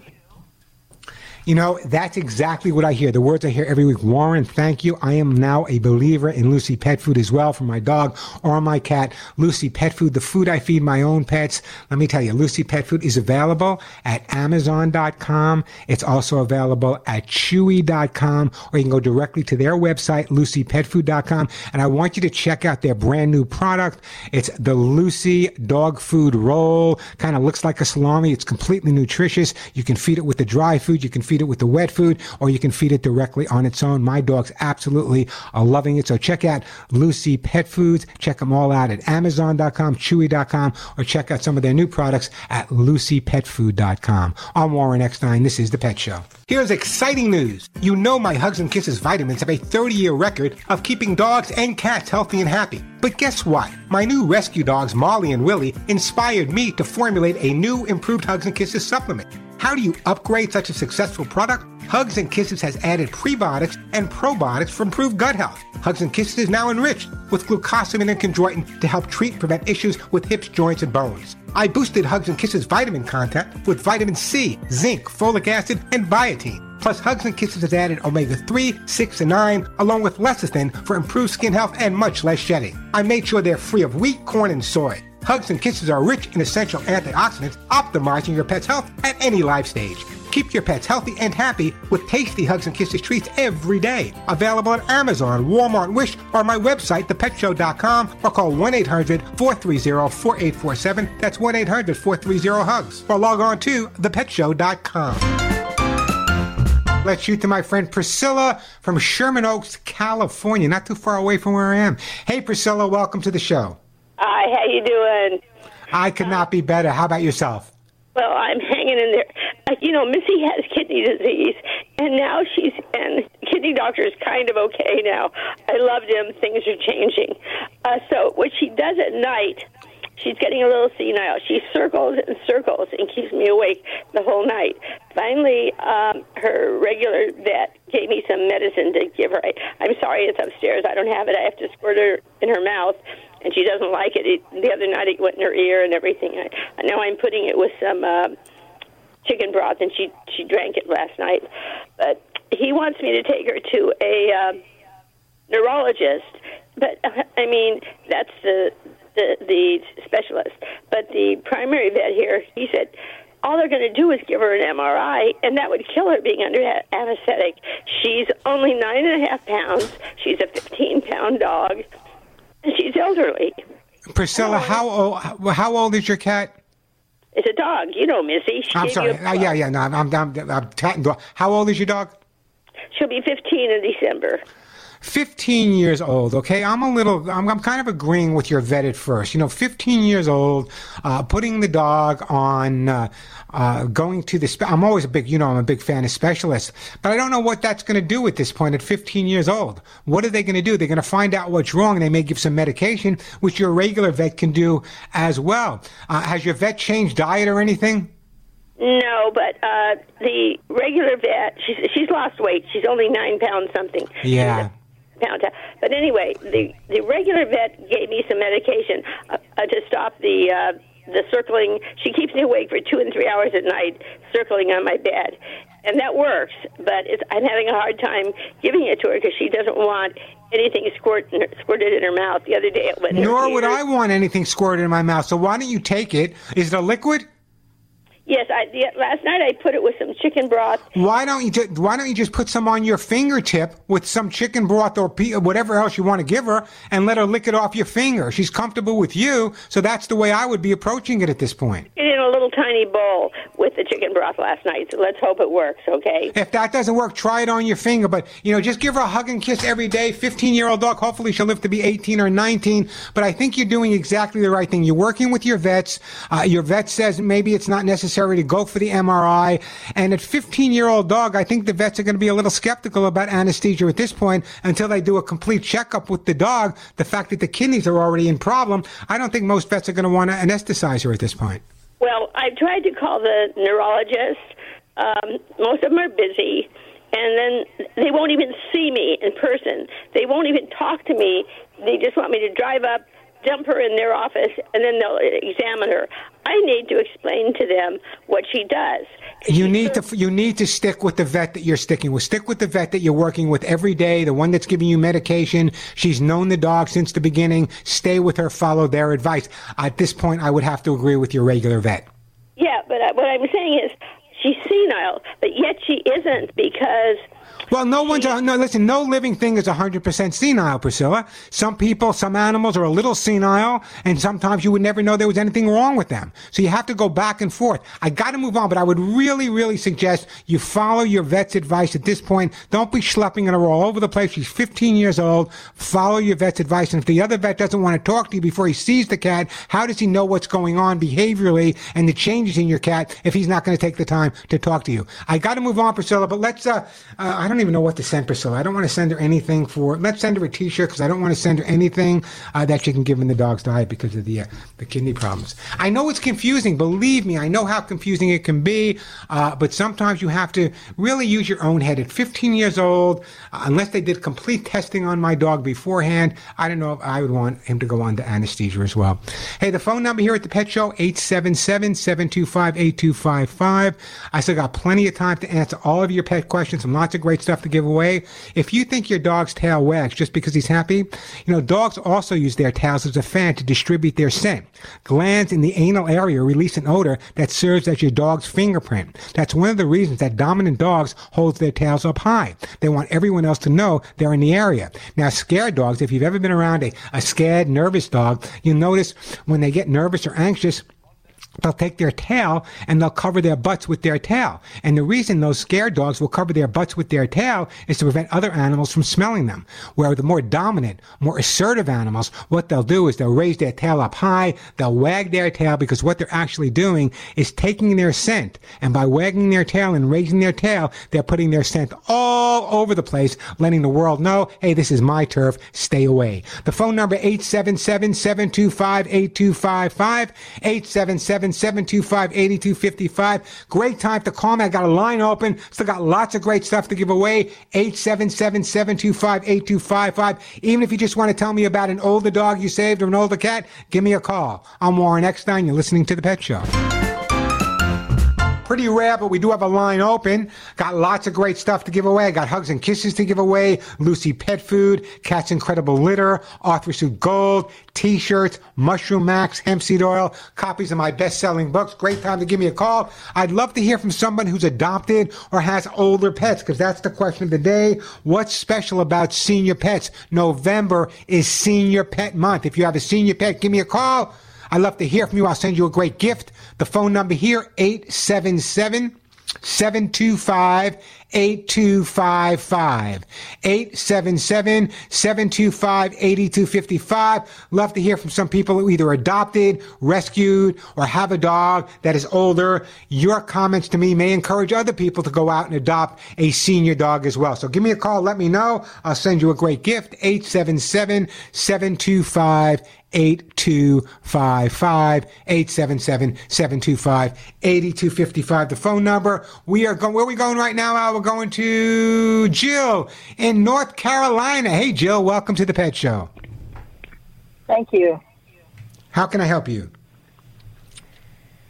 You know, that's exactly what I hear. The words I hear every week. Warren, thank you. I am now a believer in Lucy Pet Food as well for my dog or my cat. Lucy Pet Food, the food I feed my own pets. Let me tell you, Lucy Pet Food is available at Amazon.com. It's also available at Chewy.com, or you can go directly to their website, LucyPetFood.com. And I want you to check out their brand new product. It's the Lucy Dog Food Roll. Kind of looks like a salami. It's completely nutritious. You can feed it with the dry food. You can feed it with the wet food, or you can feed it directly on its own. My dogs absolutely are loving it. So check out Lucy Pet Foods. Check them all out at Amazon.com, Chewy.com, or check out some of their new products at LucyPetFood.com. I'm Warren Eckstein. This is The Pet Show. Here's exciting news. You know my Hugs and Kisses vitamins have a 30 year record of keeping dogs and cats healthy and happy. But guess what? My new rescue dogs, Molly and Willie, inspired me to formulate a new improved Hugs and Kisses supplement. How do you upgrade such a successful product? Hugs and Kisses has added prebiotics and probiotics for improved gut health. Hugs and Kisses is now enriched with glucosamine and chondroitin to help treat and prevent issues with hips, joints, and bones. I boosted Hugs and Kisses vitamin content with vitamin C, zinc, folic acid, and biotin. Plus, Hugs and Kisses has added omega 3, 6, and 9, along with lecithin for improved skin health and much less shedding. I made sure they're free of wheat, corn, and soy. Hugs and Kisses are rich in essential antioxidants, optimizing your pet's health at any life stage. Keep your pets healthy and happy with tasty Hugs and Kisses treats every day. Available at Amazon, Walmart, Wish, or my website, thepetshow.com, or call 1 800 430 4847. That's 1 800 430 HUGS. Or log on to thepetshow.com. Let's shoot to my friend Priscilla from Sherman Oaks, California, not too far away from where I am. Hey, Priscilla, welcome to the show. Hi, how you doing? I could not be better. How about yourself? Well, I'm hanging in there. Uh, you know, Missy has kidney disease, and now she's and kidney doctor is kind of okay now. I loved him. Things are changing. Uh, so what she does at night, she's getting a little senile. She circles and circles and keeps me awake the whole night. Finally, um, her regular vet gave me some medicine to give her. I, I'm sorry, it's upstairs. I don't have it. I have to squirt her in her mouth, and she doesn't like it. it the other night it went in her ear and everything. I, now I'm putting it with some uh, chicken broth, and she she drank it last night. But he wants me to take her to a uh, neurologist. But I mean, that's the the the specialist. But the primary vet here, he said all they're going to do is give her an MRI, and that would kill her being under anesthetic. She's only nine and a half pounds. She's a 15 pound dog, she's elderly. Priscilla, how old? How old is your cat? It's a dog, you know, Missy. She I'm sorry. Uh, yeah, yeah. No, I'm, I'm, I'm, I'm. How old is your dog? She'll be 15 in December. 15 years old, okay? I'm a little, I'm, I'm kind of agreeing with your vet at first. You know, 15 years old, uh, putting the dog on, uh, uh, going to the, spe- I'm always a big, you know, I'm a big fan of specialists, but I don't know what that's going to do at this point at 15 years old. What are they going to do? They're going to find out what's wrong and they may give some medication, which your regular vet can do as well. Uh, has your vet changed diet or anything? No, but uh, the regular vet, she's she's lost weight. She's only nine pounds something. Yeah. Pound. But anyway, the the regular vet gave me some medication uh, uh, to stop the uh, the circling. She keeps me awake for two and three hours at night, circling on my bed, and that works. But it's, I'm having a hard time giving it to her because she doesn't want anything squirt, squirted in her mouth. The other day it went. Nor would. I want anything squirted in my mouth. So why don't you take it? Is it a liquid? Yes, I, the, last night I put it with some chicken broth. Why don't you ju- Why don't you just put some on your fingertip with some chicken broth or pe- whatever else you want to give her, and let her lick it off your finger? She's comfortable with you, so that's the way I would be approaching it at this point. In a little tiny bowl with the chicken broth last night. So let's hope it works. Okay. If that doesn't work, try it on your finger. But you know, just give her a hug and kiss every day. Fifteen-year-old dog. Hopefully, she'll live to be eighteen or nineteen. But I think you're doing exactly the right thing. You're working with your vets. Uh, your vet says maybe it's not necessary to go for the MRI. And at 15-year-old dog, I think the vets are going to be a little skeptical about anesthesia at this point until they do a complete checkup with the dog. The fact that the kidneys are already in problem, I don't think most vets are going to want to anesthetize her at this point. Well, I've tried to call the neurologist. Um, most of them are busy, and then they won't even see me in person. They won't even talk to me. They just want me to drive up, dump her in their office, and then they'll examine her. I need to explain to them what she does. You need to you need to stick with the vet that you're sticking with. Stick with the vet that you're working with every day, the one that's giving you medication. She's known the dog since the beginning. Stay with her, follow their advice. At this point, I would have to agree with your regular vet. Yeah, but uh, what I'm saying is she's senile, but yet she isn't because Well, no one's a, no. Listen, no living thing is 100% senile, Priscilla. Some people, some animals are a little senile, and sometimes you would never know there was anything wrong with them. So you have to go back and forth. I got to move on, but I would really, really suggest you follow your vet's advice at this point. Don't be schlepping in her all over the place. She's 15 years old. Follow your vet's advice, and if the other vet doesn't want to talk to you before he sees the cat, how does he know what's going on behaviorally and the changes in your cat if he's not going to take the time to talk to you? I got to move on, Priscilla, but let's. Uh, uh, I don't even know what to send Priscilla. I don't want to send her anything for. Let's send her a T-shirt because I don't want to send her anything uh, that she can give in the dog's diet because of the uh, the kidney problems. I know it's confusing. Believe me, I know how confusing it can be. Uh, but sometimes you have to really use your own head. At 15 years old, uh, unless they did complete testing on my dog beforehand, I don't know if I would want him to go on to anesthesia as well. Hey, the phone number here at the Pet Show 877-725-8255. I still got plenty of time to answer all of your pet questions. Some lots of great stuff to give away. If you think your dog's tail wags just because he's happy, you know, dogs also use their tails as a fan to distribute their scent. Glands in the anal area release an odor that serves as your dog's fingerprint. That's one of the reasons that dominant dogs hold their tails up high. They want everyone else to know they're in the area. Now, scared dogs, if you've ever been around a, a scared, nervous dog, you'll notice when they get nervous or anxious, They'll take their tail and they'll cover their butts with their tail. And the reason those scared dogs will cover their butts with their tail is to prevent other animals from smelling them. Where the more dominant, more assertive animals, what they'll do is they'll raise their tail up high, they'll wag their tail because what they're actually doing is taking their scent. And by wagging their tail and raising their tail, they're putting their scent all over the place, letting the world know, hey, this is my turf, stay away. The phone number 877-725-8255, 877 877-725-8255. Great time to call me. I got a line open. Still got lots of great stuff to give away. 877-725-8255. Even if you just want to tell me about an older dog you saved or an older cat, give me a call. I'm Warren Eckstein. You're listening to The Pet Show. Pretty rare, but we do have a line open. Got lots of great stuff to give away. Got hugs and kisses to give away. Lucy Pet Food, Cat's Incredible Litter, ArthriSoothe Gold, T-shirts, Mushroom Max, hemp seed oil, copies of my best-selling books. Great time to give me a call. I'd love to hear from someone who's adopted or has older pets, because that's the question of the day. What's special about senior pets? November is Senior Pet Month. If you have a senior pet, give me a call. I'd love to hear from you. I'll send you a great gift. The phone number here, 877 725 8255. 877 725 8255. Love to hear from some people who either adopted, rescued, or have a dog that is older. Your comments to me may encourage other people to go out and adopt a senior dog as well. So give me a call. Let me know. I'll send you a great gift. 877 725 8255 877 725 8255 the phone number we are going where are we going right now Al? we're going to jill in north carolina hey jill welcome to the pet show Thank you. how can i help you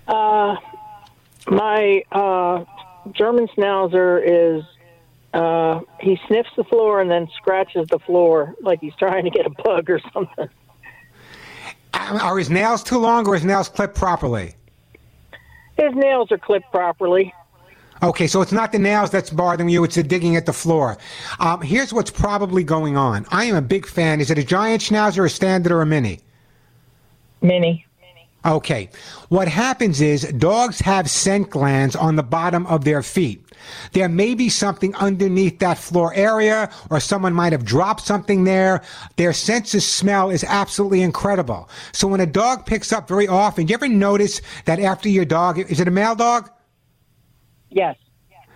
Uh, my uh, German Schnauzer is uh, he sniffs the floor and then scratches the floor like he's trying to get a bug or something. Are his nails too long or his nails clipped properly His nails are clipped properly. Okay, so it's not the nails that's bothering you, it's the digging at the floor. Um, here's what's probably going on. I am a big fan. Is it a giant schnauzer, a standard, or a mini? Mini. Okay. What happens is dogs have scent glands on the bottom of their feet. There may be something underneath that floor area, or someone might have dropped something there. Their sense of smell is absolutely incredible. So when a dog picks up very often, you ever notice that after your dog, is it a male dog? Yes.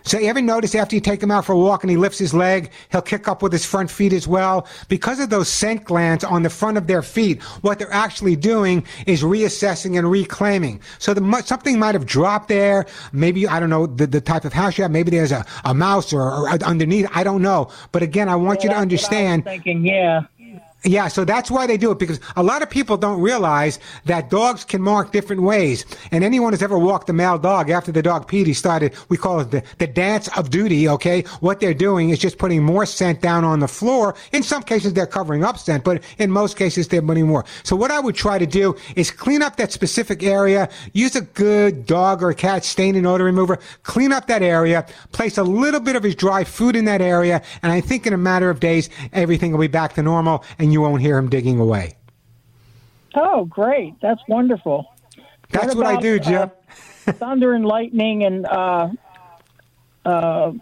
So you ever notice after you take him out for a walk and he lifts his leg, he'll kick up with his front feet as well? Because of those scent glands on the front of their feet, what they're actually doing is reassessing and reclaiming. So the, something might have dropped there. Maybe, I don't know, the, the type of house you have. Maybe there's a, a mouse or, or underneath. I don't know. But again, I want you to understand. Thinking, yeah. Yeah, so that's why they do it because a lot of people don't realize that dogs can mark different ways. And anyone who's ever walked a male dog after the dog peed, he started, we call it the, the dance of duty, okay? What they're doing is just putting more scent down on the floor. In some cases, they're covering up scent, but in most cases, they're putting more. So what I would try to do is clean up that specific area, use a good dog or cat stain and odor remover, clean up that area, place a little bit of his dry food in that area, and I think in a matter of days, everything will be back to normal and you won't hear him digging away. Oh, great. That's wonderful. That's what I do, Jim. uh, thunder and lightning and uh, uh,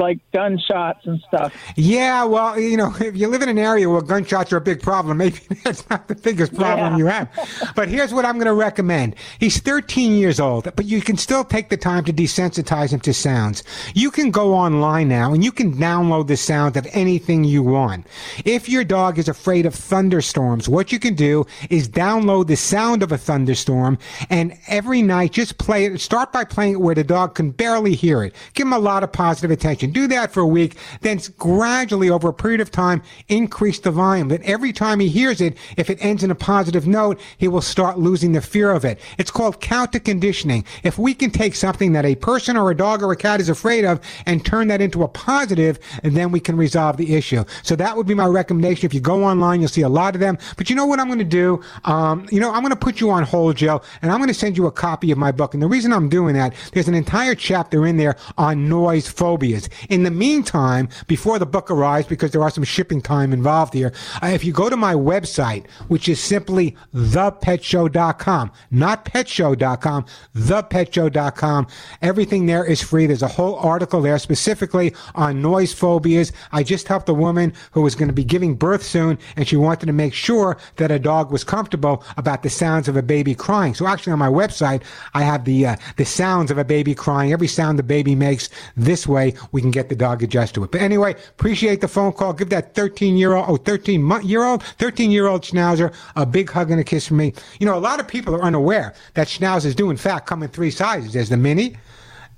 like gunshots and stuff. Yeah, well, you know, if you live in an area where gunshots are a big problem, maybe <laughs> that's not the biggest problem Yeah. you have. But here's what I'm going to recommend. He's 13 years old, but you can still take the time to desensitize him to sounds. You can go online now and you can download the sound of anything you want. If your dog is afraid of thunderstorms, what you can do is download the sound of a thunderstorm and every night just play it. Start by playing it where the dog can barely hear it. Give him a lot of positive attention. Do that for a week, then gradually over a period of time increase the volume. That every time he hears it, if it ends in a positive note, he will start losing the fear of it. It's called counter conditioning. If we can take something that a person or a dog or a cat is afraid of and turn that into a positive, then we can resolve the issue. So that would be my recommendation. If you go online, you'll see a lot of them. But you know what I'm going to do? Um, you know, I'm going to put you on hold, Joe, and I'm going to send you a copy of my book. And the reason I'm doing that, there's an entire chapter in there on noise phobias. In the meantime, before the book arrives, because there are some shipping time involved here, uh, if you go to my website, which is simply thepetshow.com, not petshow.com, thepetshow.com, everything there is free. There's a whole article there specifically on noise phobias. I just helped a woman who was going to be giving birth soon, and she wanted to make sure that a dog was comfortable about the sounds of a baby crying. So actually, on my website, I have the uh, the sounds of a baby crying, every sound the baby makes. This way, we we can get the dog adjusted to it. But anyway, appreciate the phone call. Give that 13 year old, oh, 13 month year old, 13 year old Schnauzer a big hug and a kiss from me. You know, a lot of people are unaware that Schnauzers do in fact come in three sizes. There's the mini,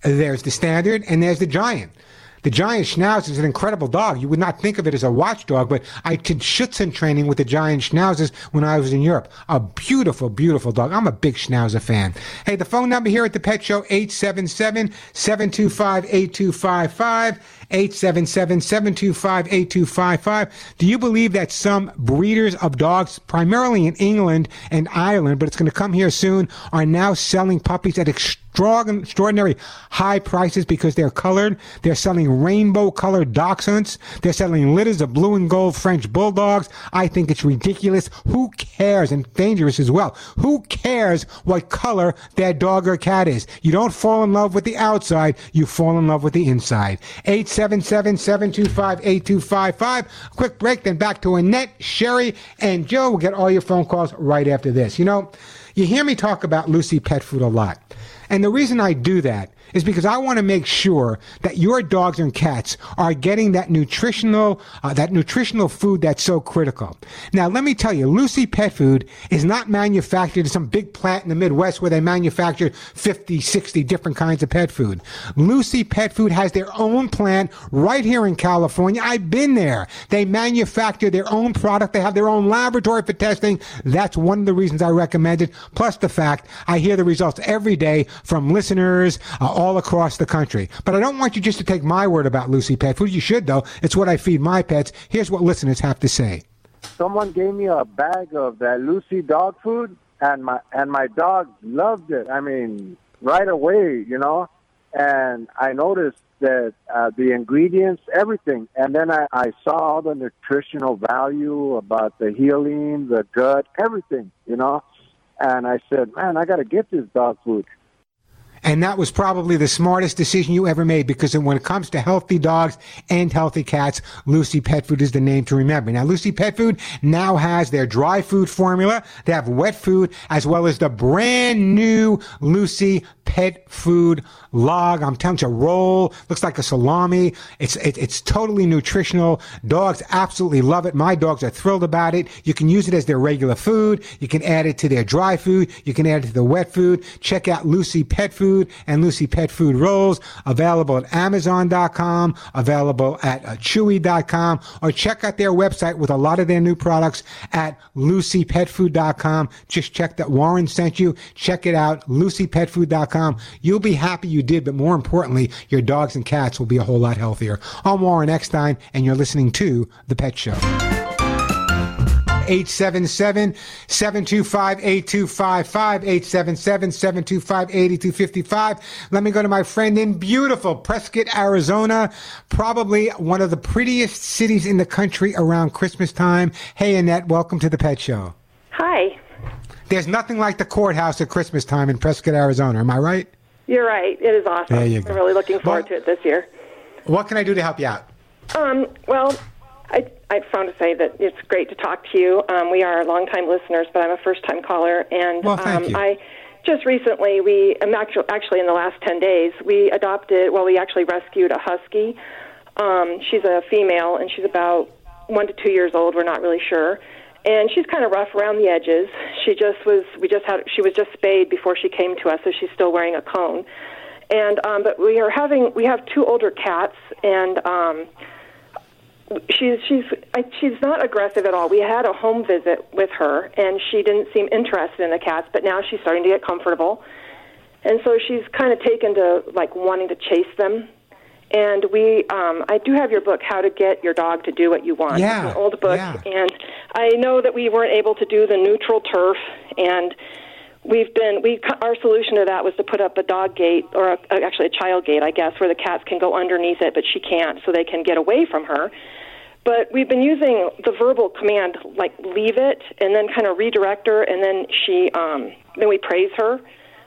there's the standard, and there's the giant. The giant Schnauzer is an incredible dog. You would not think of it as a watchdog, but I did Schutzhund training with the giant Schnauzers when I was in Europe. A beautiful, beautiful dog. I'm a big Schnauzer fan. Hey, the phone number here at the Pet Show, 877-725-8255. 877-725-8255. Do you believe that some breeders of dogs, primarily in England and Ireland, but it's going to come here soon, are now selling puppies at extraordinary high prices because they're colored? They're selling rainbow colored dachshunds. They're selling litters of blue and gold French bulldogs. I think it's ridiculous. Who cares? And dangerous as well. Who cares what color their dog or cat is? You don't fall in love with the outside. You fall in love with the inside. 877-725-8255. Quick break, then back to Annette, Sherry, and Joe. We'll get all your phone calls right after this. You know, you hear me talk about Lucy Pet Food a lot. And the reason I do that is because I want to make sure that your dogs and cats are getting that nutritional, uh, that nutritional food that's so critical. Now, let me tell you, Lucy Pet Food is not manufactured in some big plant in the Midwest where they manufacture 50, 60 different kinds of pet food. Lucy Pet Food has their own plant right here in California. I've been there. They manufacture their own product. They have their own laboratory for testing. That's one of the reasons I recommend it. Plus the fact I hear the results every day from listeners, uh, all across the country. But I don't want you just to take my word about Lucy Pet Food. You should, though. It's what I feed my pets. Here's what listeners have to say. Someone gave me a bag of that Lucy dog food, and my and my dog loved it. I mean, right away, you know. And I noticed that uh, the ingredients, everything, and then I, I saw all the nutritional value about the healing, the gut, everything, you know. And I said, man, I got to get this dog food. And that was probably the smartest decision you ever made because when it comes to healthy dogs and healthy cats, Lucy Pet Food is the name to remember. Now, Lucy Pet Food now has their dry food formula. They have wet food as well as the brand new Lucy Pet Food log. I'm telling you, roll looks like a salami. It's it, it's totally nutritional. Dogs absolutely love it. My dogs are thrilled about it. You can use it as their regular food. You can add it to their dry food. You can add it to the wet food. Check out Lucy Pet Food and Lucy Pet Food rolls available at Amazon.com, available at uh, Chewy.com, or check out their website with a lot of their new products at LucyPetFood.com. Just check that Warren sent you. Check it out, LucyPetFood.com. You'll be happy you did, but more importantly, your dogs and cats will be a whole lot healthier. I'm Warren Eckstein, and you're listening to The Pet Show. 877 725 8255. 877 725 8255. Let me go to my friend in beautiful Prescott, Arizona. Probably one of the prettiest cities in the country around Christmas time. Hey, Annette, welcome to the Pet Show. Hi. There's nothing like the courthouse at Christmas time in Prescott, Arizona. Am I right? You're right. It is awesome. There you go. I'm really looking forward to it this year. What can I do to help you out? Um, well, I, I found to say that it's great to talk to you. Um, we are longtime listeners, but I'm a first time caller. And Well, um. I just recently, we um, actually, actually in the last 10 days, we adopted, well, we actually rescued a husky. Um, she's a female, and she's about one to two years old. We're not really sure. And she's kind of rough around the edges. She just was, we just had, she was just spayed before she came to us, so she's still wearing a cone. And, um, but we are having, we have two older cats, and, um, she's she's I, she's not aggressive at all. We had a home visit with her, and she didn't seem interested in the cats, but now she's starting to get comfortable, and so she's kind of taken to like wanting to chase them. And we, um, I do have your book, How to Get Your Dog to Do What You Want. Yeah, it's an old book, yeah. and I know that we weren't able to do the neutral turf, and we've been we our solution to that was to put up a dog gate or a, actually a child gate, I guess, where the cats can go underneath it, but she can't, so they can get away from her. But we've been using the verbal command, like leave it, and then kind of redirect her, and then she, um, then we praise her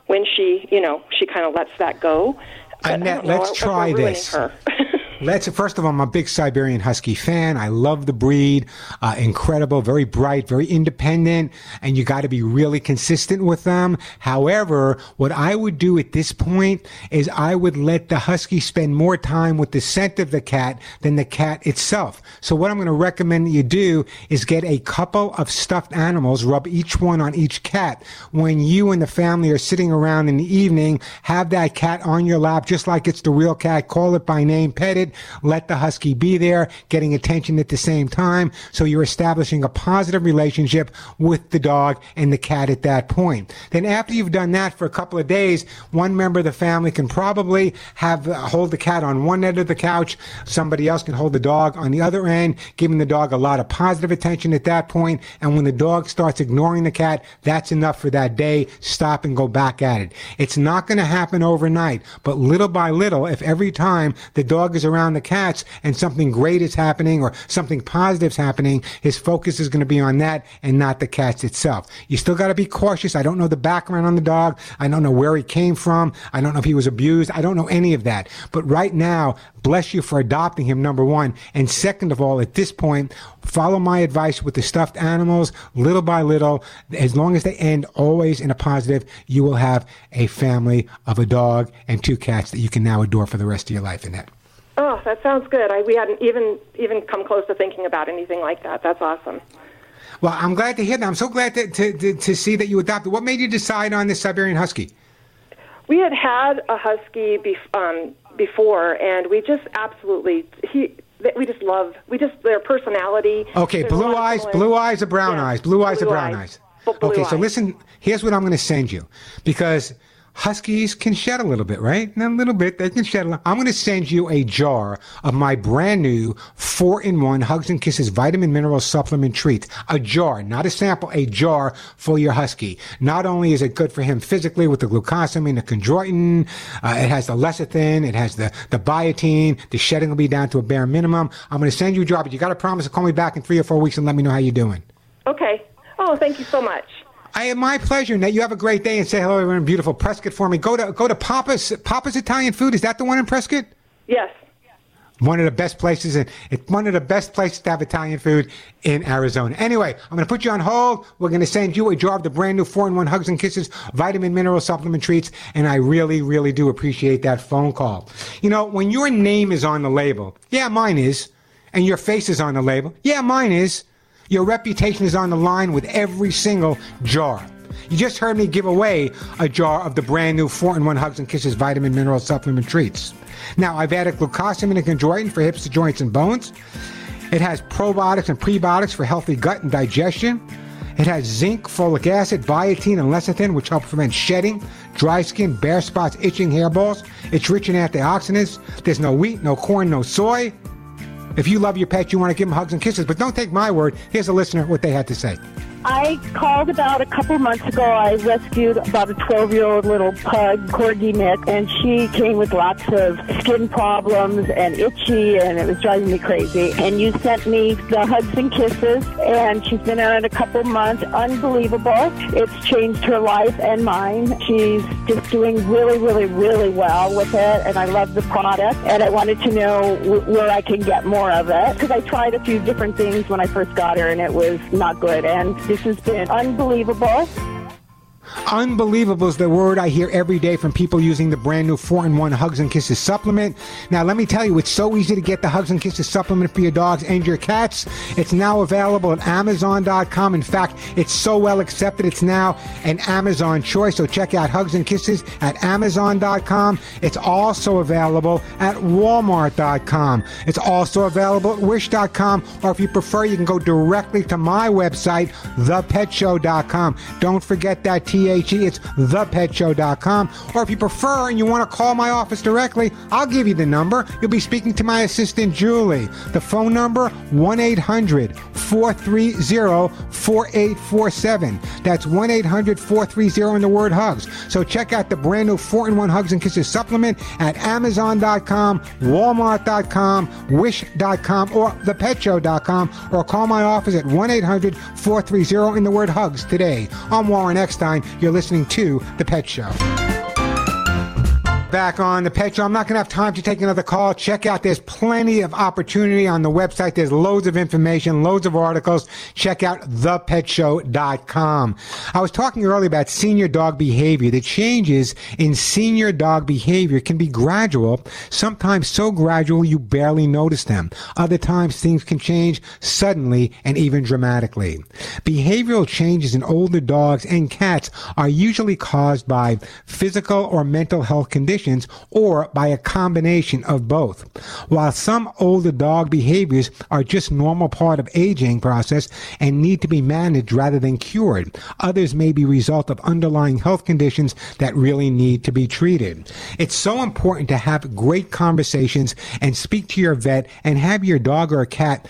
when she, you know, she kind of lets that go. But Annette, let's try this. <laughs> Let's first of all, I'm a big Siberian Husky fan. I love the breed. Uh, incredible, very bright, very independent, and you got to be really consistent with them. However, what I would do at this point is I would let the Husky spend more time with the scent of the cat than the cat itself. So what I'm going to recommend you do is get a couple of stuffed animals, rub each one on each cat. When you and the family are sitting around in the evening, have that cat on your lap just like it's the real cat. Call it by name, pet it, let the husky be there, getting attention at the same time. So you're establishing a positive relationship with the dog and the cat at that point. Then after you've done that for a couple of days, one member of the family can probably have uh, hold the cat on one end of the couch. Somebody else can hold the dog on the other end, giving the dog a lot of positive attention at that point. And when the dog starts ignoring the cat, that's enough for that day. Stop and go back at it. It's not going to happen overnight, but little by little, if every time the dog is around the cats and something great is happening or something positive is happening, his focus is going to be on that and not the cats itself. You still got to be cautious. I don't know the background on the dog. I don't know where he came from. I don't know if he was abused. I don't know any of that. But right now, bless you for adopting him, number one. And second of all, at this point, follow my advice with the stuffed animals, little by little. As long as they end always in a positive, you will have a family of a dog and two cats that you can now adore for the rest of your life, Annette. Oh, that sounds good. I, we hadn't even even come close to thinking about anything like that. That's awesome. Well, I'm glad to hear that. I'm so glad to, to, to, to see that you adopted. What made you decide on this Siberian Husky? We had had a husky um, before, and we just absolutely he. We just love. We just their personality. Okay, There's blue eyes, blue eyes or brown Yeah, eyes? Blue eyes or brown eyes. eyes? Blue okay, so listen, here's what I'm going to send you because huskies can shed a little bit, right? A little bit, they can shed a little. I'm going to send you a jar of my brand new four in one Hugs and Kisses vitamin mineral supplement treat. A jar, not a sample, a jar for your husky. Not only is it good for him physically with the glucosamine, the chondroitin, uh, it has the lecithin, it has the, the biotin, the shedding will be down to a bare minimum. I'm going to send you a jar, but you got to promise to call me back in three or four weeks and let me know how you're doing. Okay. Oh, thank you so much. I am my pleasure, Nate. You have a great day and say hello everyone in beautiful Prescott for me. Go to go to Papa's Papa's Italian Food. Is that the one in Prescott? Yes. One of the best places in it's one of the best places to have Italian food in Arizona. Anyway, I'm going to put you on hold. We're going to send you a jar of the brand new four in one Hugs and Kisses vitamin mineral supplement treats, and I really, really do appreciate that phone call. You know, when your name is on the label, yeah, mine is, and your face is on the label, yeah, mine is. Your reputation is on the line with every single jar. You just heard me give away a jar of the brand new 4 in 1 Hugs and Kisses vitamin mineral supplement treats. Now, I've added glucosamine and chondroitin for hips, joints, and bones. It has probiotics and prebiotics for healthy gut and digestion. It has zinc, folic acid, biotin, and lecithin, which help prevent shedding, dry skin, bare spots, itching hairballs. It's rich in antioxidants. There's no wheat, no corn, no soy. If you love your pet, you want to give them hugs and kisses, but don't take my word. Here's a listener what they had to say. I called about a couple months ago. I rescued about a 12 year old little pug, corgi mix, and she came with lots of skin problems and itchy, and it was driving me crazy. And you sent me the hugs and kisses, and she's been on it a couple months. Unbelievable. It's changed her life and mine. She's just doing really, really, really well with it, and I love the product. And I wanted to know w- where I can get more of it because I tried a few different things when I first got her, and it was not good. And this has been unbelievable. Unbelievable is the word I hear every day from people using the brand new 4 in 1 Hugs and Kisses supplement. Now, let me tell you, it's so easy to get the Hugs and Kisses supplement for your dogs and your cats. It's now available at Amazon.com. In fact, it's so well accepted, it's now an Amazon choice. So check out Hugs and Kisses at Amazon.com. It's also available at Walmart.com. It's also available at Wish.com. Or if you prefer, you can go directly to my website, ThePetShow.com. Don't forget that T It's ThePetShow.com. Or if you prefer and you want to call my office directly, I'll give you the number. You'll be speaking to my assistant, Julie. The phone number, 1 800 430 4847. That's 1 800 430 in the word hugs. So check out the brand new 4 in 1 Hugs and Kisses supplement at Amazon.com, Walmart.com, Wish.com, or ThePetShow.com, or call my office at 1 800 430 in the word hugs today. I'm Warren Eckstein. You're listening to The Pet Show. Back on the Pet Show. I'm not going to have time to take another call. Check out, there's plenty of opportunity on the website. There's loads of information, loads of articles. Check out thepetshow.com. I was talking earlier about senior dog behavior. The changes in senior dog behavior can be gradual, sometimes so gradual you barely notice them. Other times things can change suddenly and even dramatically. Behavioral changes in older dogs and cats are usually caused by physical or mental health conditions or by a combination of both. While some older dog behaviors are just normal part of aging process and need to be managed rather than cured, others may be result of underlying health conditions that really need to be treated. It's so important to have great conversations and speak to your vet and have your dog or cat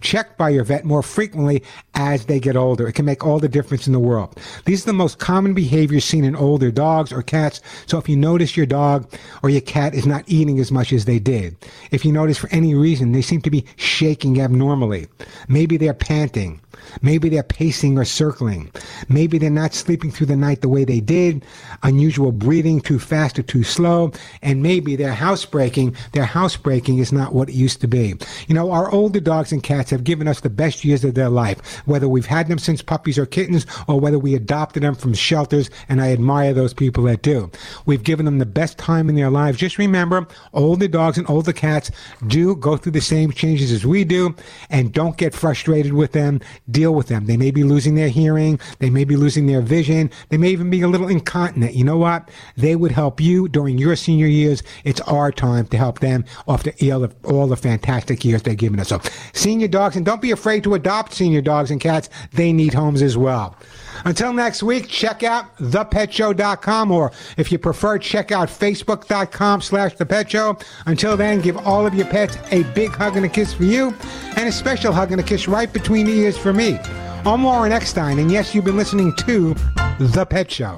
checked by your vet more frequently as they get older. It can make all the difference in the world. These are the most common behaviors seen in older dogs or cats. So if you notice your dog or your cat is not eating as much as they did, if you notice for any reason they seem to be shaking abnormally, maybe they're panting, Maybe they're pacing or circling. Maybe they're not sleeping through the night the way they did, unusual breathing, too fast or too slow, and maybe they're housebreaking. Their housebreaking is not what it used to be. You know, our older dogs and cats have given us the best years of their life, whether we've had them since puppies or kittens or whether we adopted them from shelters, and I admire those people that do. We've given them the best time in their lives. Just remember, older dogs and older cats do go through the same changes as we do, and don't get frustrated with them deal with them. They may be losing their hearing. They may be losing their vision. They may even be a little incontinent. You know what? They would help you during your senior years. It's our time to help them all the, all the fantastic years they've given us. So senior dogs, and don't be afraid to adopt senior dogs and cats. They need homes as well. Until next week, check out thepetshow.com or if you prefer, check out facebook.com slash thepetshow. Until then, give all of your pets a big hug and a kiss for you and a special hug and a kiss right between the ears for me. I'm Warren Eckstein, and yes, you've been listening to The Pet Show.